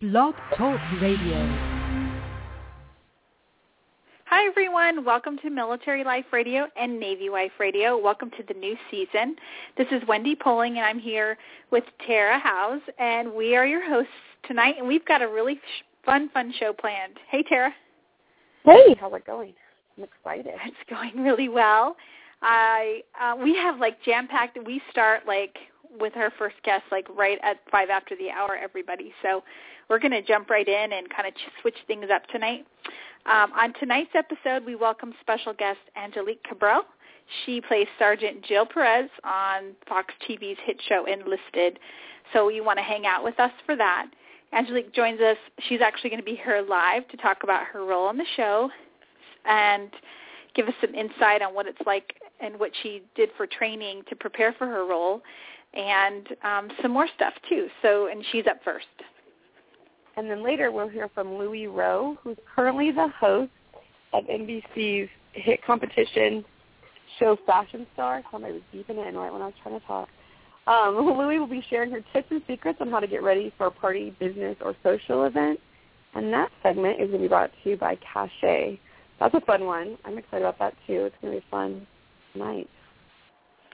Blog Talk Radio. Hi, everyone. Welcome to Military Life Radio and Navy Wife Radio. Welcome to the new season. This is Wendy Poling, and I'm here with Tara Howes, and we are your hosts tonight, and we've got a really fun, fun show planned. Hey, Tara. Hey, how's it going? I'm excited. It's going really well. I uh, we have like jam packed. We start like with our first guest like right at five after the hour. Everybody, so we're going to jump right in and kind of switch things up tonight. Um, on tonight's episode, we welcome special guest Angelique Cabral. She plays Sergeant Jill Perez on Fox TV's hit show Enlisted. So you want to hang out with us for that. Angelique joins us. She's actually going to be here live to talk about her role on the show and give us some insight on what it's like and what she did for training to prepare for her role and um, some more stuff too. So, and she's up first. And then later we'll hear from Louise Roe, who's currently the host of NBC's hit competition show Fashion Star. Somebody was beeping in it right when I was trying to talk. Um, Louis will be sharing her tips and secrets on how to get ready for a party, business, or social event. And that segment is going to be brought to you by Caché. That's a fun one. I'm excited about that too. It's going to be a fun night.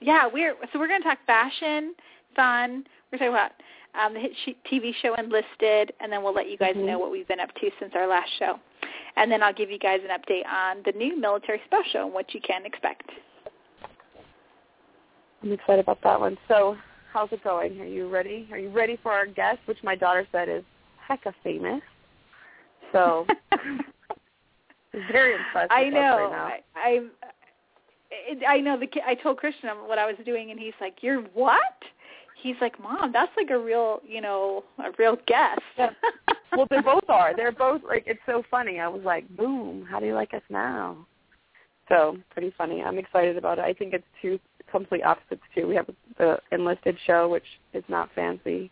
Yeah, we're so we're going to talk fashion, fun. We're talking about um, the hit TV show Enlisted, and then we'll let you guys mm-hmm. know what we've been up to since our last show. And then I'll give you guys an update on the new military special and what you can expect. I'm excited about that one. So how's it going? Are you ready? Are you ready for our guest, which my daughter said is hecka famous? So very impressed. I know. Right I, I I know the kid. I told Christian what I was doing, and he's like, "You're what?" He's like, "Mom, that's like a real, you know, a real guest." Yeah. Well, they both are. They're both like. It's so funny. I was like, "Boom! How do you like us now?" So pretty funny. I'm excited about it. I think it's two complete opposites too. We have the enlisted show, which is not fancy.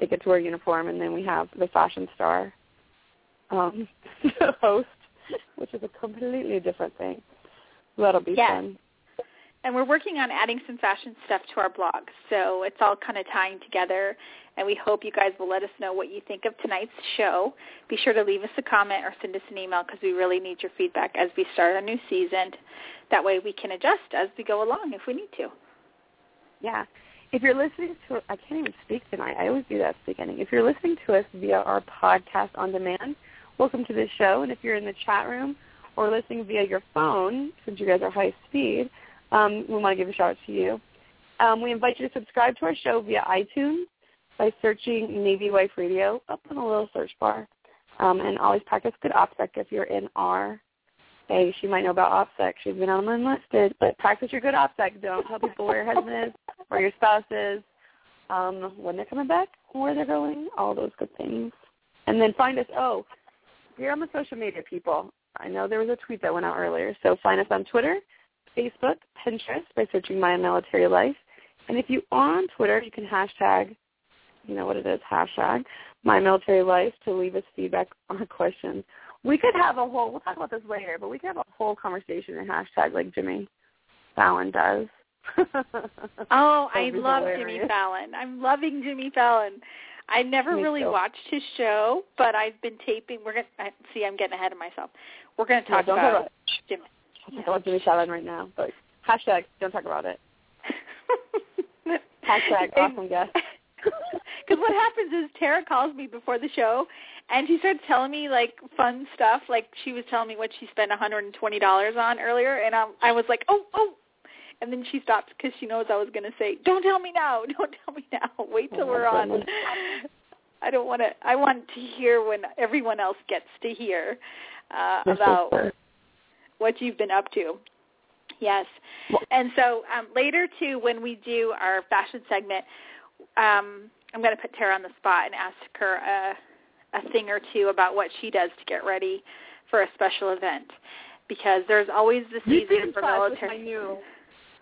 They get to wear uniform, and then we have the fashion star um, host which is a completely different thing. That'll be yes. fun. And we're working on adding some fashion stuff to our blog, so it's all kind of tying together. And we hope you guys will let us know what you think of tonight's show. Be sure to leave us a comment or send us an email because we really need your feedback as we start a new season. That way we can adjust as we go along if we need to. Yeah. If you're listening to, I can't even speak tonight. I always do that at the beginning. If you're listening to us via our podcast on demand, welcome to the show. And if you're in the chat room or listening via your phone, since you guys are high speed, um, we want to give a shout out to you. Um, we invite you to subscribe to our show via iTunes by searching Navy Wife Radio up in the little search bar. Um, and always practice good OPSEC if you're in our Hey, she might know about OPSEC. She's been on the enlisted. But practice your good OPSEC. Don't tell people where your husband is or your spouse is, um, when they're coming back, where they're going, all those good things. And then find us, oh, we're on the social media people. I know there was a tweet that went out earlier. So find us on Twitter, Facebook, Pinterest by searching My Military Life. And if you are on Twitter, you can hashtag, you know what it is, hashtag My Military Life to leave us feedback or questions. We could have a whole, we'll talk about this later, but we could have a whole conversation in hashtag like Jimmy Fallon does. oh, I love hilarious. Jimmy Fallon. I'm loving Jimmy Fallon. I never Me really watched his show, but I've been taping. We're gonna see. I'm getting ahead of myself. We're gonna talk don't about, talk about Jimmy. I'll talk about Jimmy Fallon right now, but hashtag don't talk about it. hashtag awesome guest. Because what happens is Tara calls me before the show, and she starts telling me like fun stuff. Like she was telling me what she spent $120 on earlier, and I, I was like, oh, oh, and then she stopped because she knows I was going to say, "Don't tell me now. Don't tell me now. Wait till oh we're on." I don't want to. I want to hear when everyone else gets to hear uh, about what you've been up to. Yes, and so um, later too, when we do our fashion segment, um, I'm going to put Tara on the spot and ask her a, a thing or two about what she does to get ready for a special event because there's always the season for military. With my new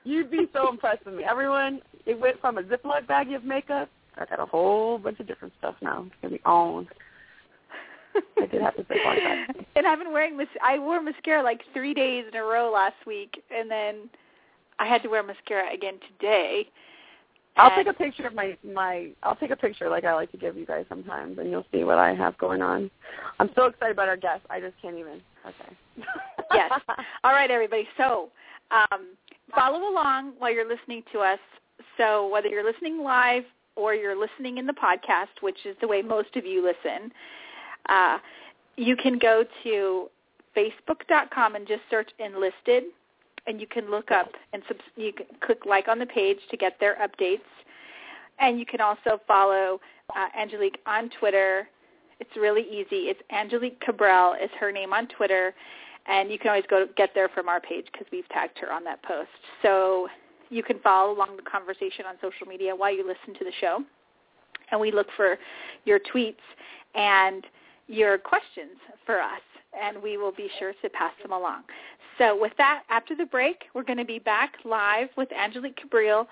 You'd be so impressed with me. Everyone, it went from a Ziploc baggie of makeup. I got a whole bunch of different stuff now. It's gonna be on. I did have to say that. And I've been wearing mas- I wore mascara like three days in a row last week, and then I had to wear mascara again today. I'll take a picture of my my. I'll take a picture like I like to give you guys sometimes, and you'll see what I have going on. I'm so excited about our guest. I just can't even. Okay. yes. All right, everybody. So um, follow along while you're listening to us. So whether you're listening live or you're listening in the podcast, which is the way most of you listen, uh, you can go to facebook.com and just search enlisted and you can look up and sub- you can click like on the page to get their updates. And you can also follow uh, Angelique on Twitter. It's really easy. It's Angelique Cabral is her name on Twitter, and you can always go get there from our page because we've tagged her on that post. So you can follow along the conversation on social media while you listen to the show, and we look for your tweets and your questions for us, and we will be sure to pass them along. So with that, after the break, we're going to be back live with Angelique Cabral.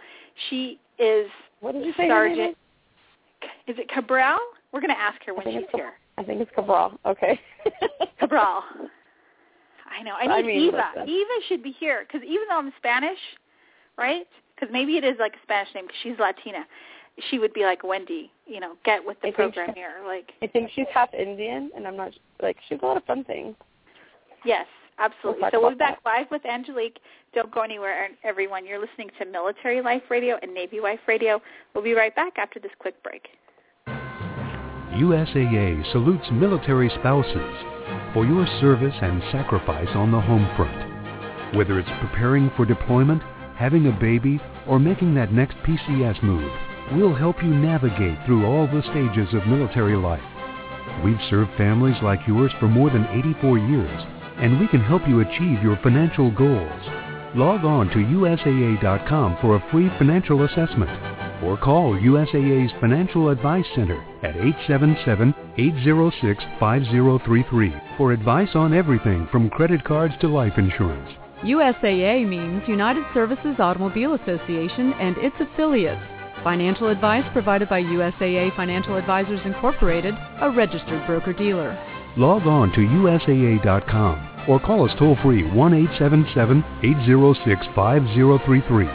She is what did you say Sergeant. Is it Cabral? We're going to ask her when she's here. I think it's Cabral. Okay. Cabral. I know. I need I mean, Eva. listen. Eva should be here because even though I'm Spanish, right? Because maybe it is like a Spanish name because she's Latina. She would be like Wendy. You know, get with the I program she- here. Like I think she's half Indian, and I'm not like she's a lot of fun things. Yes, absolutely. We'll so we'll be about back live with Angelique. Don't go anywhere, everyone. You're listening to Military Life Radio and Navy Wife Radio. We'll be right back after this quick break. USAA salutes military spouses for your service and sacrifice on the home front. Whether it's preparing for deployment, having a baby, or making that next PCS move, we'll help you navigate through all the stages of military life. We've served families like yours for more than 84 years, and we can help you achieve your financial goals. Log on to USAA.com for a free financial assessment or call USAA's Financial Advice Center at 877-806-5033 for advice on everything from credit cards to life insurance. USAA means United Services Automobile Association and its affiliates. Financial advice provided by USAA Financial Advisors Incorporated, a registered broker-dealer. Log on to USAA.com or call us toll free 1-877-806-5033.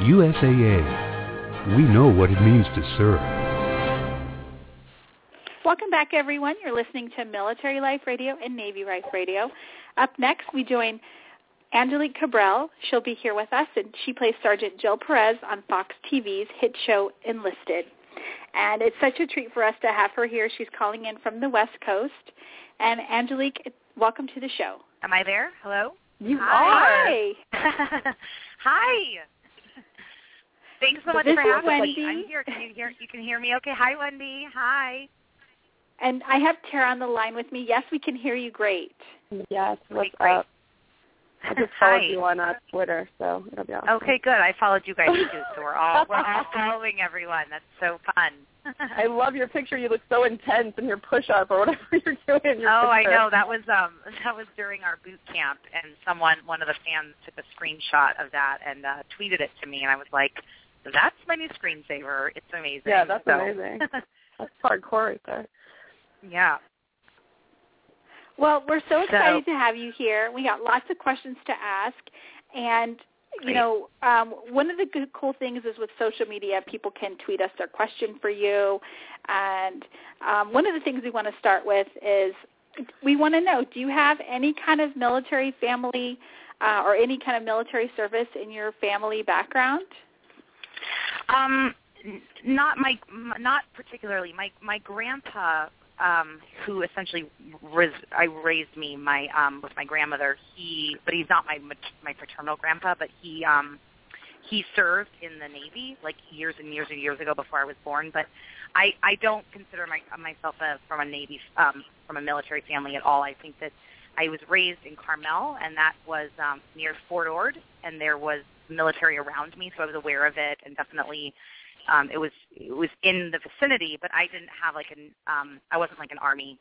USAA. We know what it means to serve. Welcome back, everyone. You're listening to Military Life Radio and Navy Life Radio. Up next, we join Angelique Cabral. She'll be here with us, and she plays Sergeant Jill Perez on Fox TV's hit show Enlisted. And it's such a treat for us to have her here. She's calling in from the West Coast. And Angelique, welcome to the show. Am I there? Hello? You are. Hi. Hi. Thanks so So much this for is having me. I'm here. Can you hear you can hear me okay? Hi Wendy. Hi. And I have Tara on the line with me. Yes, we can hear you great. Yes. What's great. up? I just followed Hi. you on uh, Twitter, so it'll be awesome. Okay, good. I followed you guys too, so we're all we're all following everyone. That's so fun. I love your picture. You look so intense in your push-up or whatever you're doing. In your Oh, I picture. know. That was um that was during our boot camp and someone one of the fans took a screenshot of that and uh tweeted it to me and I was like, That's my new screensaver. It's amazing. Yeah, that's So- amazing. That's hardcore right there. yeah. Well, we're so So- excited to have you here. We got lots of questions to ask, and you know, um, one of the good, cool things is with social media, people can tweet us their question for you. And um, one of the things we want to start with is we want to know: Do you have any kind of military family uh, or any kind of military service in your family background? Um, not my, not particularly. My my grandpa, um, who essentially ris- I raised me, my um, with my grandmother. He, but he's not my my paternal grandpa, but he um, he served in the Navy like years and years and years ago before I was born. But I I don't consider my myself a, from a Navy um, from a military family at all. I think that I was raised in Carmel, and that was um, near Fort Ord, and there was military around me, so I was aware of it, and definitely um, it was it was in the vicinity. But I didn't have like an um, I wasn't like an army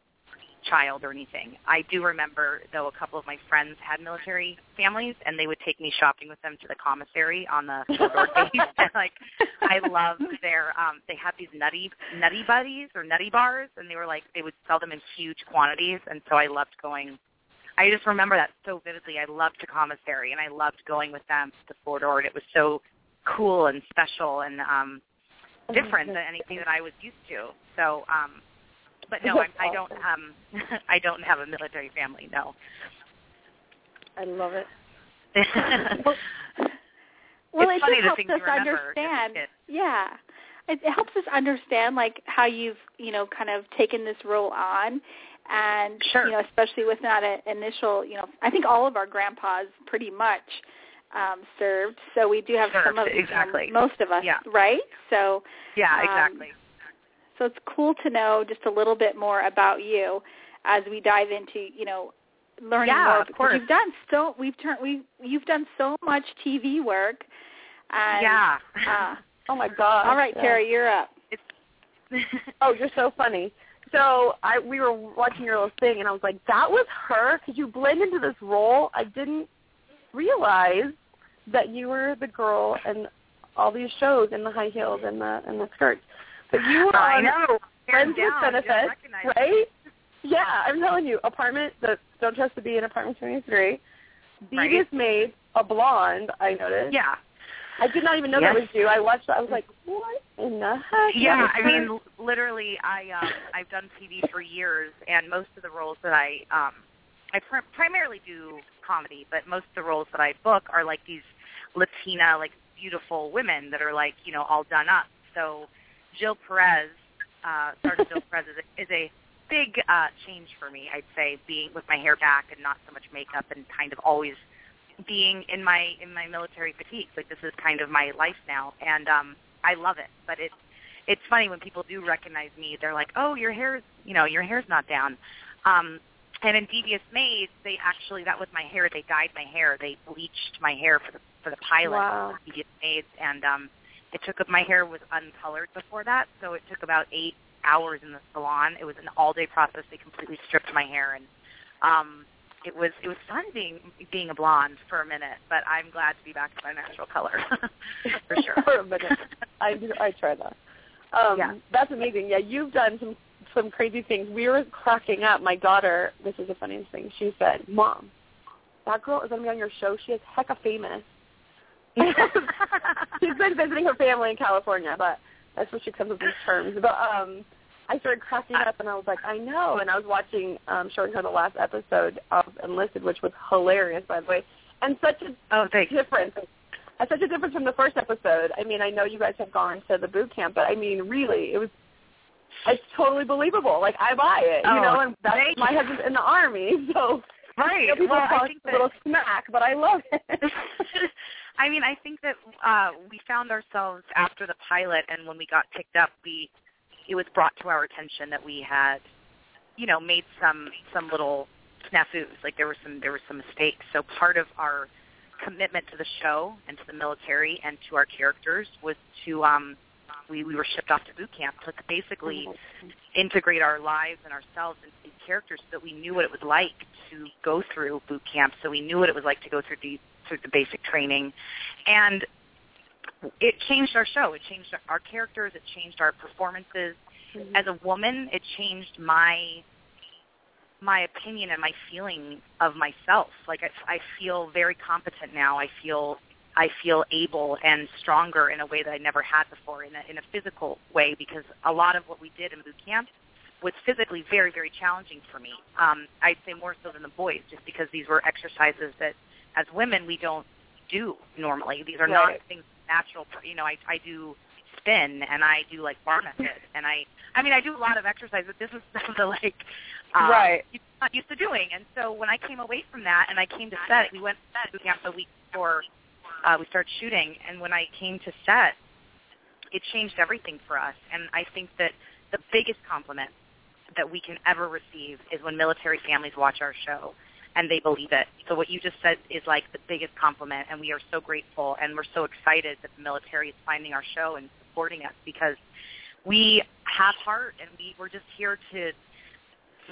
child or anything. I do remember though a couple of my friends had military families, and they would take me shopping with them to the commissary on the Fort Ord base. and like I loved their um, they had these nutty nutty buddies or nutty bars, and they were like they would sell them in huge quantities, and so I loved going I just remember that so vividly. I loved the commissary, and I loved going with them to Fort Ord. It was so cool and special and um different than anything that I was used to. So, um but no, I, I don't um I don't have a military family. No. I love it. well, it's it funny just the helps things us understand. Yeah, it, it helps us understand like how you've you know kind of taken this role on, and Sure. you know especially with that initial you know I think all of our grandpas pretty much um served, so we do have some of you know, exactly. most of us Yeah. right. So Yeah, Um, exactly. so it's cool to know just a little bit more about you as we dive into you know learning Yeah, more of course. you've done so we've turned we you've done so much TV work. And, yeah. uh, Oh my god. all right, yeah. Terry, you're up. Oh, you're so funny. So I we were watching your little thing, and I was like, that was her because you blend into this role. I didn't realize that you were the girl in all these shows in the high heels and the and the skirts. But you were I on know. Friends with Benefits, right? Yeah, I'm telling you, apartment the Don't Trust to Be in Apartment 23. Devious Right. Maid, a blonde. I noticed. Yeah. I did not even know Yes. that was you. I watched. that. I was like, what in the heck? Yeah, I mean, literally, I um, I've done TV for years, and most of the roles that I um, I pr- primarily do comedy, but most of the roles that I book are like these Latina, like beautiful women that are like you know all done up. So Jill Perez, uh, Sergeant Jill Perez is a, is a big uh, change for me. I'd say being with my hair back and not so much makeup, and kind of always being in my in my military fatigues. Like this is kind of my life now, and um, I love it. But it's it's funny when people do recognize me. They're like, "Oh, your hair's you know your hair's not down." Um, and in Devious Maids, they actually that was my hair. They dyed my hair. They bleached my hair for the for the pilot Wow. of Devious Maids, and um, it took my hair was uncolored before that, so it took about eight hours in the salon. It was an all day process. They completely stripped my hair and um it was it was fun being being a blonde for a minute, but I'm glad to be back to my natural color for sure. For a minute. I do. I try that. Um, Yeah. That's amazing. Yeah, you've done some some crazy things. We were cracking up. My daughter. This is the funniest thing. She said, "Mom, that girl is gonna be on your show. She is hecka famous." She's been visiting her family in California, but that's what she comes up with these terms. But um I started cracking up and I was like, I know and I was watching um showing her the last episode of Enlisted, which was hilarious by the way. And such a oh, thanks. difference. Such a difference from the first episode. I mean, I know you guys have gone to the boot camp, but I mean, really, it was it's totally believable. Like I buy it, you Oh, know. And that's, my husband's in the army, so Right. you know, people well, I think a little smack, but I love it. I mean, I think that uh, we found ourselves after the pilot, and when we got picked up, we it was brought to our attention that we had, you know, made some some little snafus. Like there were some there were some mistakes. So part of our commitment to the show and to the military and to our characters was to um we we were shipped off to boot camp to basically mm-hmm. integrate our lives and ourselves into these characters so that we knew what it was like to go through boot camp, so we knew what it was like to go through the through the basic training, and it changed our show. It changed our characters. It changed our performances. Mm-hmm. As a woman, it changed my my opinion and my feeling of myself. Like I, I feel very competent now. I feel I feel able and stronger in a way that I never had before in a, in a physical way because a lot of what we did in boot camp was physically very, very challenging for me. Um, I'd say more so than the boys just because these were exercises that as women we don't do normally. These are not things natural. You know, I, I do spin and I do like bar method and I, I mean, I do a lot of exercise, but this is stuff that like, um, Right. you're not used to doing. And so when I came away from that and I came to set, we went to boot camp the week before uh, we started shooting, and when I came to set, it changed everything for us. And I think that the biggest compliment that we can ever receive is when military families watch our show and they believe it. So what you just said is like the biggest compliment, and we are so grateful and we're so excited that the military is finding our show and supporting us because we have heart and we, we're just here to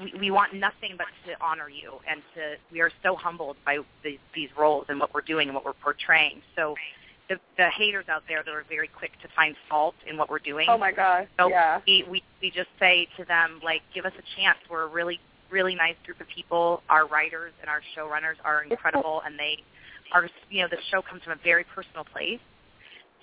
we, we want nothing but to honor you and to we are so humbled by the, these roles and what we're doing and what we're portraying. So the, the haters out there that are very quick to find fault in what we're doing. oh my gosh. So yeah. we, we we just say to them like, give us a chance. We're a really really nice group of people. Our writers and our showrunners are incredible, and they are you know the show comes from a very personal place,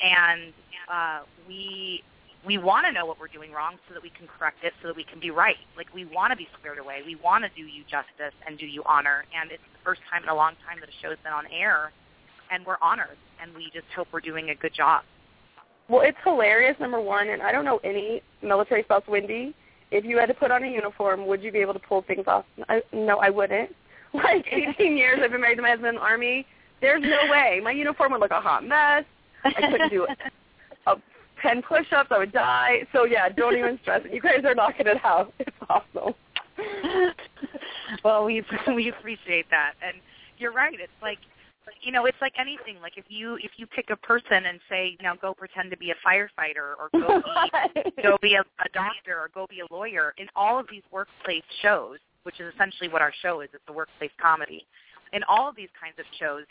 and uh, we we want to know what we're doing wrong so that we can correct it so that we can be right. Like we want to be squared away. We want to do you justice and do you honor. And it's the first time in a long time that a show's been on air, and we're honored. And we just hope we're doing a good job. Well, it's hilarious, number one, and I don't know any military spouse, Wendy. If you had to put on a uniform, would you be able to pull things off? I, no, I wouldn't. Like 18 years I've been married to my husband in the Army. There's no way. My uniform would look a hot mess. I couldn't do a 10 push-ups. I would die. So, yeah, don't even stress it. You guys are knocking it out. It's awesome. well, we we appreciate that, and you're right. It's like you know, it's like anything. Like if you if you pick a person and say, you know, go pretend to be a firefighter or go be go be a, a doctor or go be a lawyer. In all of these workplace shows, which is essentially what our show is, it's a workplace comedy. In all of these kinds of shows,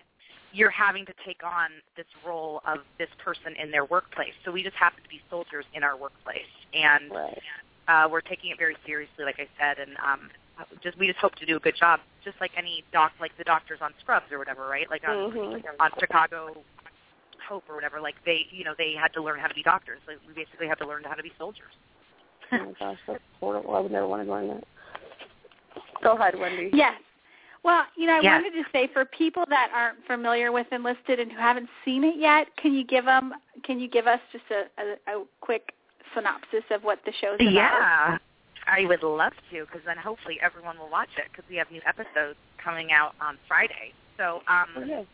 you're having to take on this role of this person in their workplace. So we just happen to be soldiers in our workplace, and right. uh, we're taking it very seriously, like I said, and um, just we just hope to do a good job, just like any doc, like the doctors on Scrubs or whatever, right? Like on mm-hmm. on Chicago Hope or whatever. Like they, you know, they had to learn how to be doctors. Like we basically had to learn how to be soldiers. oh my gosh, that's horrible. I would never want to learn that. Go ahead, Wendy. Yes. Well, you know, I yes. wanted to say for people that aren't familiar with Enlisted and who haven't seen it yet, can you give them? Can you give us just a, a, a quick synopsis of what the show's about? Yeah. I would love to because then hopefully everyone will watch it because we have new episodes coming out on Friday. So um, okay.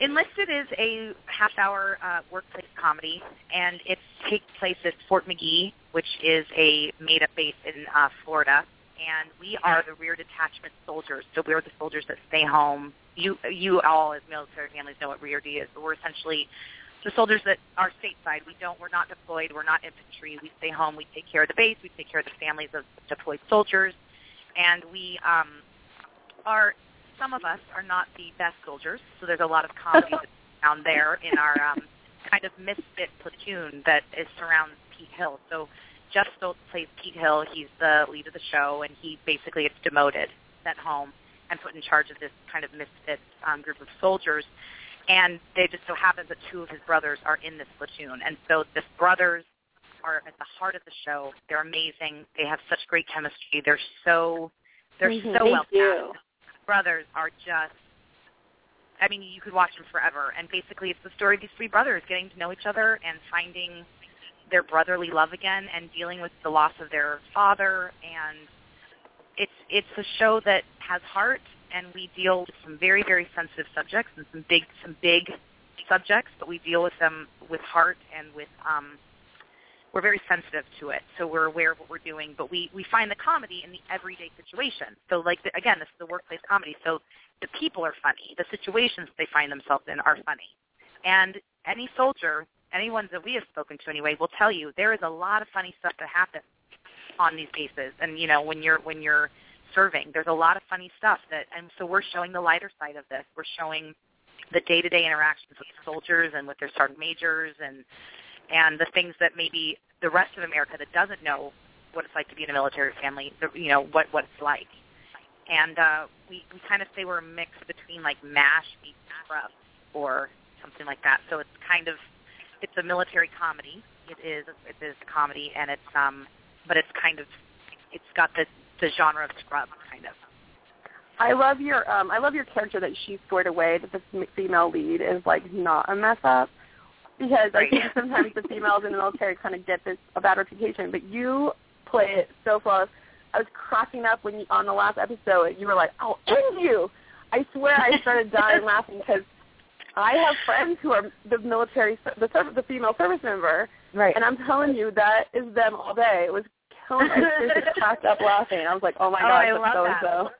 Enlisted is a half-hour uh, workplace comedy, and it takes place at Fort McGee, which is a made-up base in uh, Florida. And we are the rear detachment soldiers, so we're the soldiers that stay home. You, you all as military families know what rear D is, but we're essentially the soldiers that are stateside. We don't. We're not deployed. We're not infantry. We stay home. We take care of the base. We take care of the families of deployed soldiers, and we um, are. Some of us are not the best soldiers, so there's a lot of comedy down there in our um, kind of misfit platoon that is surrounds Pete Hill. So Geoff Stults plays Pete Hill. He's the lead of the show, and he basically gets demoted, sent home, and put in charge of this kind of misfit um, group of soldiers and they just so happens that two of his brothers are in this platoon. And so the brothers are at the heart of the show. They're amazing. They have such great chemistry. They're so they're mm-hmm. so Thank well you. Brothers are just I mean, you could watch them forever. And basically it's the story of these three brothers getting to know each other and finding their brotherly love again and dealing with the loss of their father and it's it's a show that has heart and we deal with some very, very sensitive subjects and some big, some big subjects, but we deal with them with heart and with um, we're very sensitive to it, so we're aware of what we're doing. But we we find the comedy in the everyday situation. So like the, again, this is the workplace comedy. So the people are funny, the situations they find themselves in are funny, and any soldier, anyone that we have spoken to anyway, will tell you there is a lot of funny stuff that happens on these bases. And you know when you're when you're serving. There's a lot of funny stuff that, and so we're showing the lighter side of this. We're showing the day-to-day interactions with soldiers and with their sergeant majors and and the things that maybe the rest of America that doesn't know what it's like to be in a military family, you know, what what it's like. And uh, we we kind of say we're a mix between like MASH meets Scrubs or something like that. So it's kind of it's a military comedy. It is it is a comedy, and it's um, but it's kind of it's got the the genre of Scrubs, kind of. I love your um I love your character that she's squared away that the female lead is like not a mess up because right. I think sometimes the females in the military kind of get this a bad reputation, but you play it so flawless. I was cracking up when you on the last episode you were like, "I'll end you." I swear I started dying laughing because I have friends who are the military the the female service member, right? And I'm telling you that is them all day. It was killing I just cracked up laughing. I was like, "Oh my oh, god, I love so and so."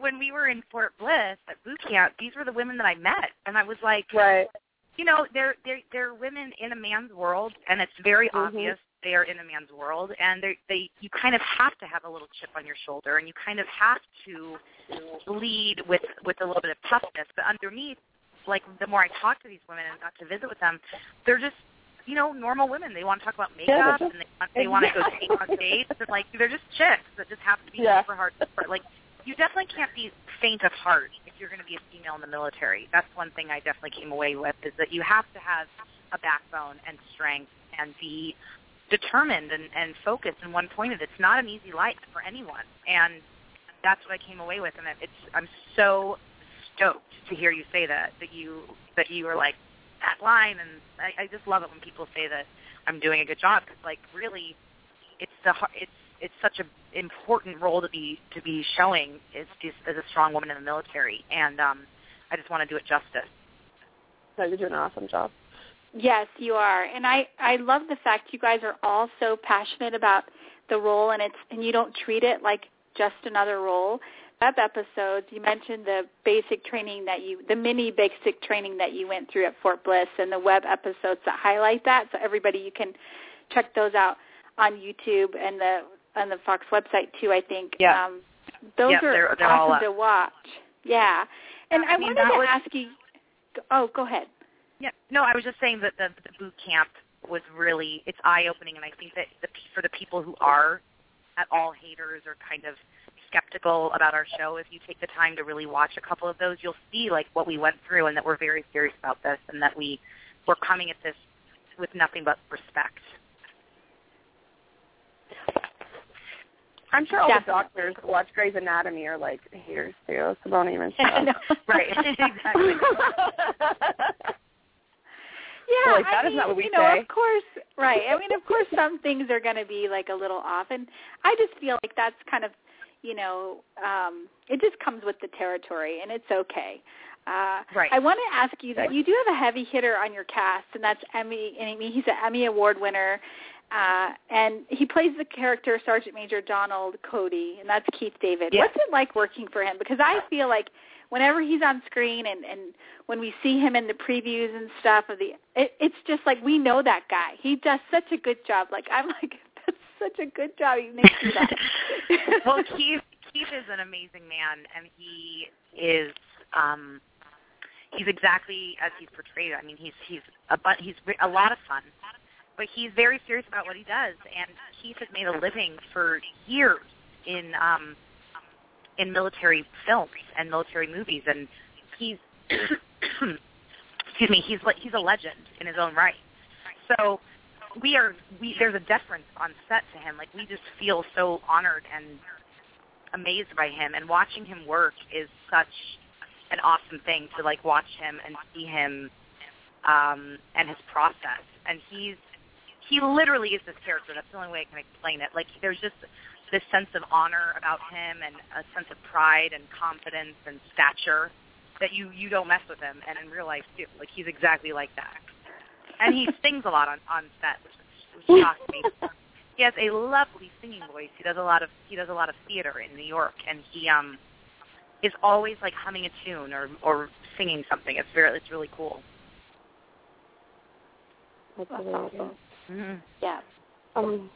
When we were in Fort Bliss at boot camp, these were the women that I met, and I was like, Right. you know, they're they're they're women in a man's world, and it's very Mhm. obvious they are in a man's world, and they they you kind of have to have a little chip on your shoulder, and you kind of have to lead with with a little bit of toughness, but underneath, like the more I talked to these women and got to visit with them, they're just you know normal women. They want to talk about Yeah, makeup, they're and they want, they want to go date on dates, and like they're just chicks that just happen to be Yeah. super hard. Like you definitely can't be faint of heart if you're going to be a female in the military. That's one thing I definitely came away with is that you have to have a backbone and strength and be determined and, and focused and one pointed. It's not an easy life for anyone, and that's what I came away with. And it's I'm so stoked to hear you say that that you that you were like that line, and I, I just love it when people say that I'm doing a good job because like really, it's the it's it's such an important role to be to be showing as, as a strong woman in the military, and um, I just want to do it justice. So you're doing an awesome job. Yes, you are, and I I love the fact you guys are all so passionate about the role, and it's and you don't treat it like just another role. Web episodes, you mentioned the basic training that you, the mini basic training that you went through at Fort Bliss, and the web episodes that highlight that. So everybody, you can check those out on YouTube and the on the Fox website too. I think. Yeah. Um, those Yep, are they're- they're awesome to watch. Yeah, and I, I mean, wanted to was- ask you. Oh, go ahead. Yeah, no, I was just saying that the, the boot camp was really it's eye opening, and I think that the, for the people who are at all haters or kind of skeptical about our show, if you take the time to really watch a couple of those, you'll see like what we went through, and that we're very serious about this, and that we we're coming at this with nothing but respect. I'm sure all Definitely. the doctors that watch Grey's Anatomy are like haters too, so don't even I know. stop. Right, exactly. Yeah, Like, that I is mean, not what we you know, say. of course, right. I mean, of course, some things are going to be like a little off, and I just feel like that's kind of, you know, um, it just comes with the territory, and it's okay. Uh, Right. I want to ask you that you do have a heavy hitter on your cast, and that's Emmy. And he's an Emmy Award winner, uh, and he plays the character Sergeant Major Donald Cody, and that's Keith David. Yeah. What's it like working for him? Because I feel like whenever he's on screen and and when we see him in the previews and stuff of the it, it's just like we know that guy he does such a good job like i'm like such a good job he makes me that well, Keith Keith is an amazing man, and he is um, he's exactly as he's portrayed. I mean, he's he's a bu- he's a lot of fun, but he's very serious about what he does. And Keith has made a living for years in um, in military films and military movies, and he's excuse me, he's he's a legend in his own right. So we are we there's a deference on set to him. Like we just feel so honored and amazed by him and watching him work is such an awesome thing to like watch him and see him um and his process. And he's he literally is this character. That's the only way I can explain it. Like there's just this sense of honor about him and a sense of pride and confidence and stature that you you don't mess with him and in real life too. Like he's exactly like that. And he sings a lot on on set, which, which shocks me. He has a lovely singing voice. He does a lot of he does a lot of theater in New York, and he um is always like humming a tune or or singing something. It's very it's really cool. That's That's really awesome. good. Mm-hmm. yeah Um,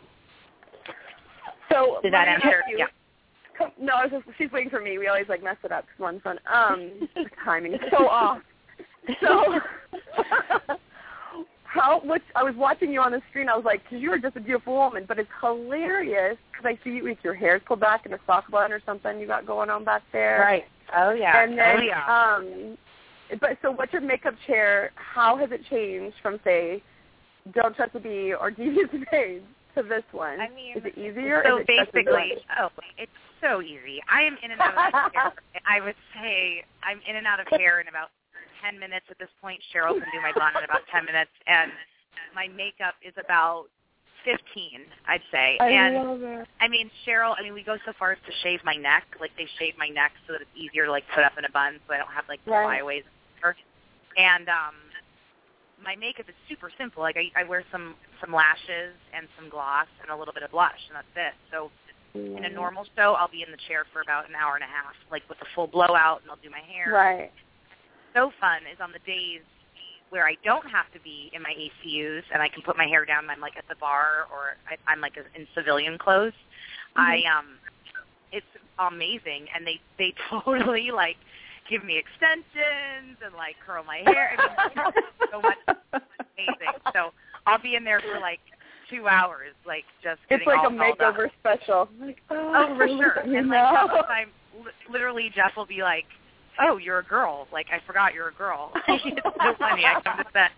so Did that answer? ask you- Yeah. Come, no, I was just, she's waiting for me. We always like mess it up because one's fun. Um, the timing is so off. So, how? What? I was watching you on the screen. I was like, because you are just a beautiful woman, but it's hilarious because I see you with your hair pulled back and a sock bun or something you got going on back there. Right. Oh yeah. And then, oh yeah. um, but so what's your makeup chair? How has it changed from say, Don't Trust the B or Devious Maids to this one? I mean, is it easier? So is it basically, oh, it's so easy. I am in and out of hair. I would say I'm in and out of hair in about 10 minutes at this point. Cheryl can do my blonde in about 10 minutes, and my makeup is about 15, I'd say. I and love it. I mean, Cheryl, I mean, we go so far as to shave my neck. Like, they shave my neck so that it's easier to, like, put up in a bun so I don't have, like, Right. flyaways. And um, my makeup is super simple. Like, I, I wear some, some lashes and some gloss and a little bit of blush, and that's it. So in a normal show, I'll be in the chair for about an hour and a half, like, with a full blowout, and I'll do my hair. Right. So fun is on the days where I don't have to be in my ACUs and I can put my hair down. I'm like at the bar or I, I'm like in civilian clothes. I um, it's amazing, and they they totally like give me extensions and like curl my hair. I mean, it's so much amazing. So I'll be in there for like two hours, like just It's getting like all a up. makeover special. Like, oh, Oh, for sure. And know? like the time, literally, Jeff will be like, "Oh, you're a girl. Like I forgot you're a girl." it's so funny. I come to set,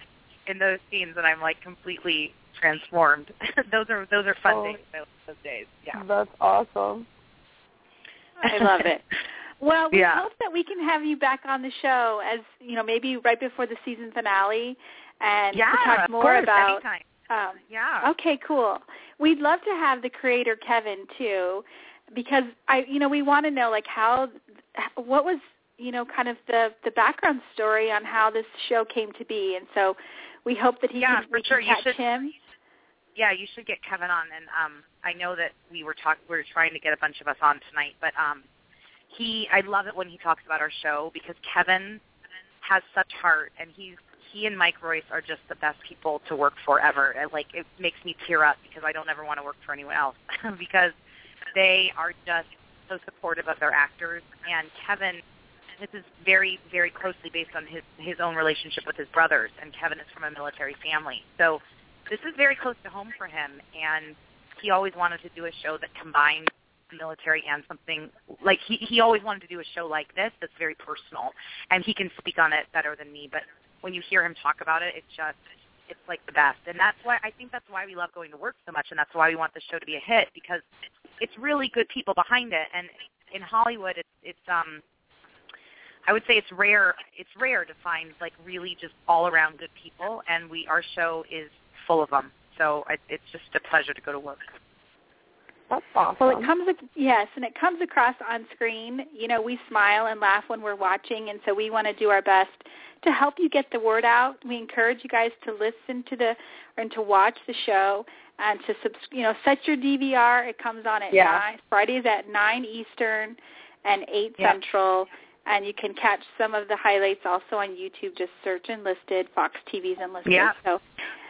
in those scenes, and I'm like completely transformed. those are those are fun Oh. days. Those, days, yeah. That's awesome. I love it. Well, we Yeah. hope that we can have you back on the show as you know, maybe right before the season finale, and yeah, to talk more course, about. anytime. Um, Yeah. okay, cool. We'd love to have the creator Kevin too, because I, you know, we want to know like how, what was, you know, kind of the the background story on how this show came to be, and so we hope that he Yeah, can, for sure. can You should- him. yeah, you should get Kevin on. And um, I know that we were talk we were trying to get a bunch of us on tonight, but um, he I love it when he talks about our show because Kevin has such heart, and he's he and Mike Royce are just the best people to work for ever. And, like it makes me tear up because I don't ever want to work for anyone else because they are just so supportive of their actors. And Kevin, this is very very closely based on his his own relationship with his brothers, and Kevin is from a military family, so this is very close to home for him and he always wanted to do a show that combined military and something like he he always wanted to do a show like this that's very personal and he can speak on it better than me but when you hear him talk about it it's just it's like the best. And that's why I think that's why we love going to work so much and that's why we want the show to be a hit because it's really good people behind it and in Hollywood it's it's um I would say it's rare it's rare to find like really just all around good people and we our show is full of them. So it, it's just a pleasure to go to work. That's awesome. Well, it comes ac- yes, and it comes across on screen. You know, we smile and laugh when we're watching, and so we want to do our best to help you get the word out. We encourage you guys to listen to the and to watch the show and to subs- you know set your DVR. It comes on at Yeah. nine Fridays at nine Eastern and eight Yeah. Central. And you can catch some of the highlights also on YouTube. Just search Enlisted, Fox TV's Enlisted. Yeah. So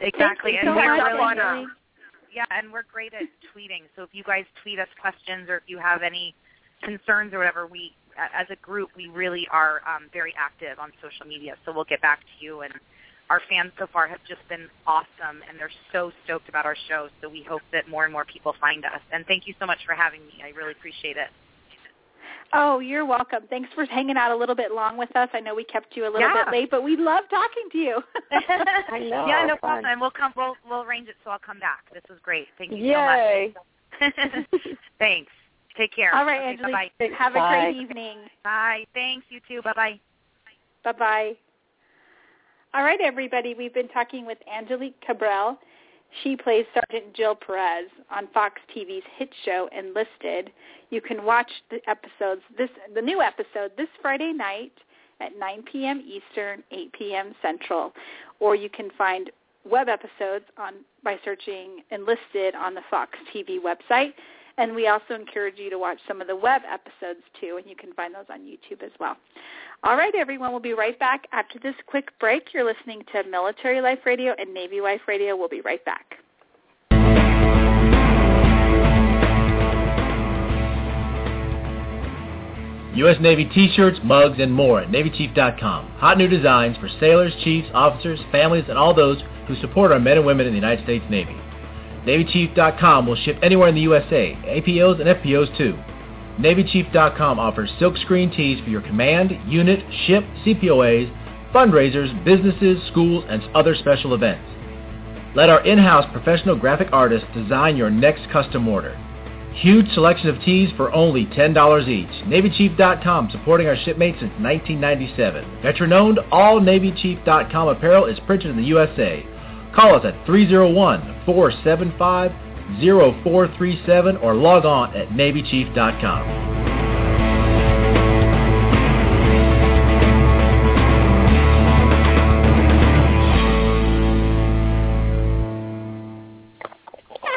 Exactly. And so we're really yeah, and we're great at tweeting. So if you guys tweet us questions or if you have any concerns or whatever, we as a group we really are um, very active on social media. So we'll get back to you and our fans so far have just been awesome and they're so stoked about our show. So we hope that more and more people find us. And thank you so much for having me. I really appreciate it. Oh, you're welcome. Thanks for hanging out a little bit long with us. I know we kept you a little Yeah. bit late, but we love talking to you. I know. yeah, no fun. problem. And we'll come. We'll we'll arrange it so I'll come back. This was great. Thank you Yay. so much. Thanks. Take care. All right, okay, Angelique. Bye-bye. Have a Bye. great evening. Bye. Thanks. You too. Bye bye. Bye-bye. All right, everybody. We've been talking with Angelique Cabral. She plays Sergeant Jill Perez on Fox TV's hit show Enlisted. You can watch the episodes this the new episode this Friday night at 9 p.m. Eastern, 8 p.m. Central, or you can find web episodes on by searching Enlisted on the Fox TV website. And we also encourage you to watch some of the web episodes too, and you can find those on YouTube as well. All right, everyone. We'll be right back after this quick break. You're listening to Military Life Radio and Navy Life Radio. We'll be right back. U.S. Navy t-shirts, mugs, and more at NavyChief.com. Hot new designs for sailors, chiefs, officers, families, and all those who support our men and women in the United States Navy. NavyChief.com will ship anywhere in the USA, APOs and FPOs too. NavyChief.com offers silkscreen tees for your command, unit, ship, CPOAs, fundraisers, businesses, schools, and other special events. Let our in-house professional graphic artists design your next custom order. Huge selection of tees for only $10 each. NavyChief.com, supporting our shipmates since 1997. Veteran-owned, all NavyChief.com apparel is printed in the USA. Call us at 301-475-0437 or log on at NavyChief.com.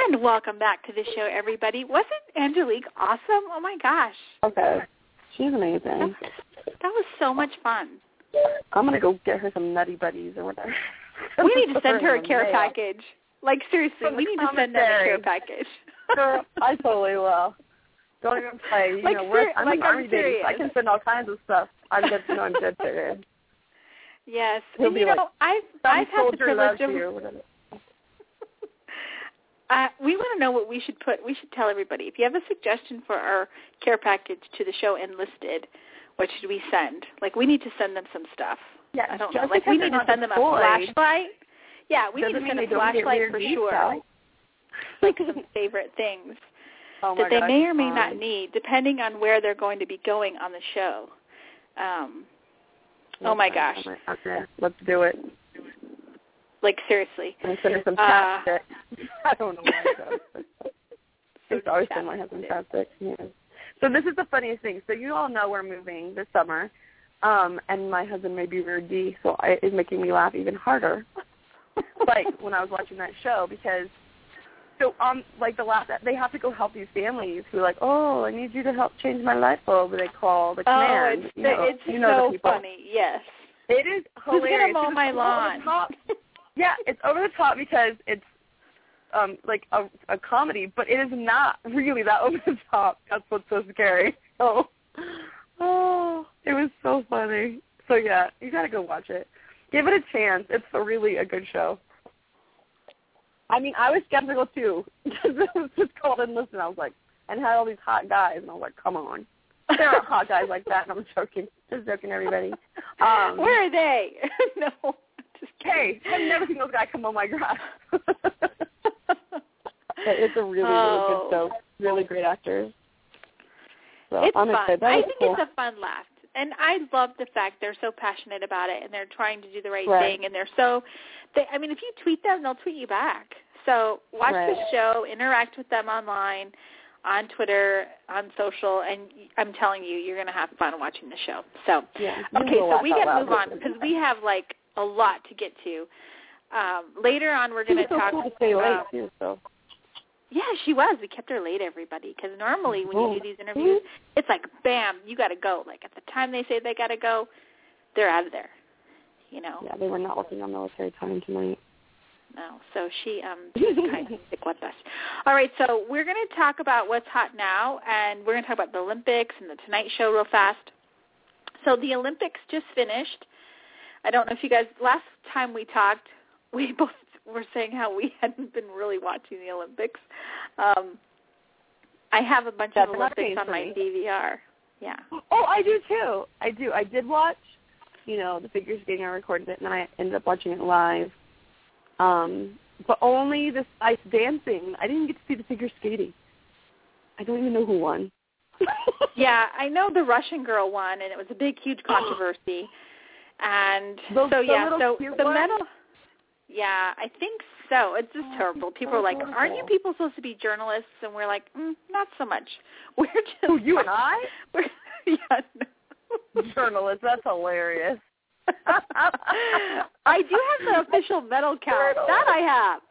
And welcome back to the show, everybody. Wasn't Angelique awesome? Oh my gosh, Okay. She's amazing. that was so much fun. I'm gonna go get her some nutty buddies or whatever. We need to send her a care package. Like seriously, we need to send her a care package. Girl, I totally will. Don't even play. You Like know, we're, ser- I'm like an I'm army baby. I can send all kinds of stuff. I'm good. You know, I'm good for. Yes, He'll and you know like, I've I've had the privilege of you. Uh, we want to know what we should put. We should tell everybody. If you have a suggestion for our care package to the show Enlisted, what should we send? Like we need to send them some stuff. Yeah, I don't just know. Like we need to send them a flashlight. Yeah, we need to send a they don't get flashlight for sure. Like some favorite things oh that they may or may not need, depending on where they're going to be going on the show. Um, oh my gosh! Okay, let's do it. Like seriously. Send some Uh. I don't know why it. It's always been my husband chapstick. Yeah. So this is the funniest thing. So you all know we're moving this summer, um, and my husband may be weird D, so I, it's making me laugh even harder. like when I was watching that show because so um like the last they have to go help these families who are like oh I need you to help change my light bulb. They call the Oh, command. it's you know, it's you know so the people. funny. Yes. It is hilarious. Who's gonna mow It's my over the lawn? top. yeah, it's over the top because it's um like a, a comedy, but it is not really that over the top. That's what's so scary. Oh, oh, it was so funny. So yeah, you gotta go watch it. Give it a chance. It's a really a good show. I mean, I was skeptical too because it was just called Enlisted. I was like, and had all these hot guys, and I was like, come on, there aren't hot guys like that. And I'm joking, just joking, everybody. Um, Where are they? no. Just Hey, I've never seen those guys come on my grass. it's a really, really Oh. good show. Really great actors. So it's I'm fun. excited. I think cool. it's a fun laugh. And I love the fact they're so passionate about it and they're trying to do the right, Right. thing and they're so they I mean if you tweet them they'll tweet you back. So watch Right. the show, interact with them online, on Twitter, on social and I'm telling you you're going to have fun watching the show. So yeah, Okay, so we got to move on because we have like a lot to get to. Um, later on, we're going to so talk. cool to stay late too. So yeah, she was. We kept her late, everybody, because normally when you do these interviews, it's like bam, you got to go. Like at the time they say they got to go, they're out of there. You know. yeah, they were not working on military time tonight. No. So she um she's kind of stick with us. All right, so we're going to talk about what's hot now, and we're going to talk about the Olympics and the Tonight Show real fast. So the Olympics just finished. I don't know if you guys last time we talked, we both were saying how we hadn't been really watching the Olympics. Um, I have a bunch That's of Olympics on my. DVR. Yeah. Oh, I do too. I do. I did watch, you know, the figure skating. I recorded it, and then I ended up watching it live. Um, but only this ice dancing. I didn't get to see the figure skating. I don't even know who won. Yeah, I know the Russian girl won, and it was a big, huge controversy. And Those- so the yeah, so the ones? medal. Yeah, I think so. It's just terrible. People are like, "Aren't you people supposed to be journalists?" And we're like, mm, "Not so much. We're just Who, you and I? We're yeah. No. Journalist. That's hilarious. I do have the official medal count. That I have.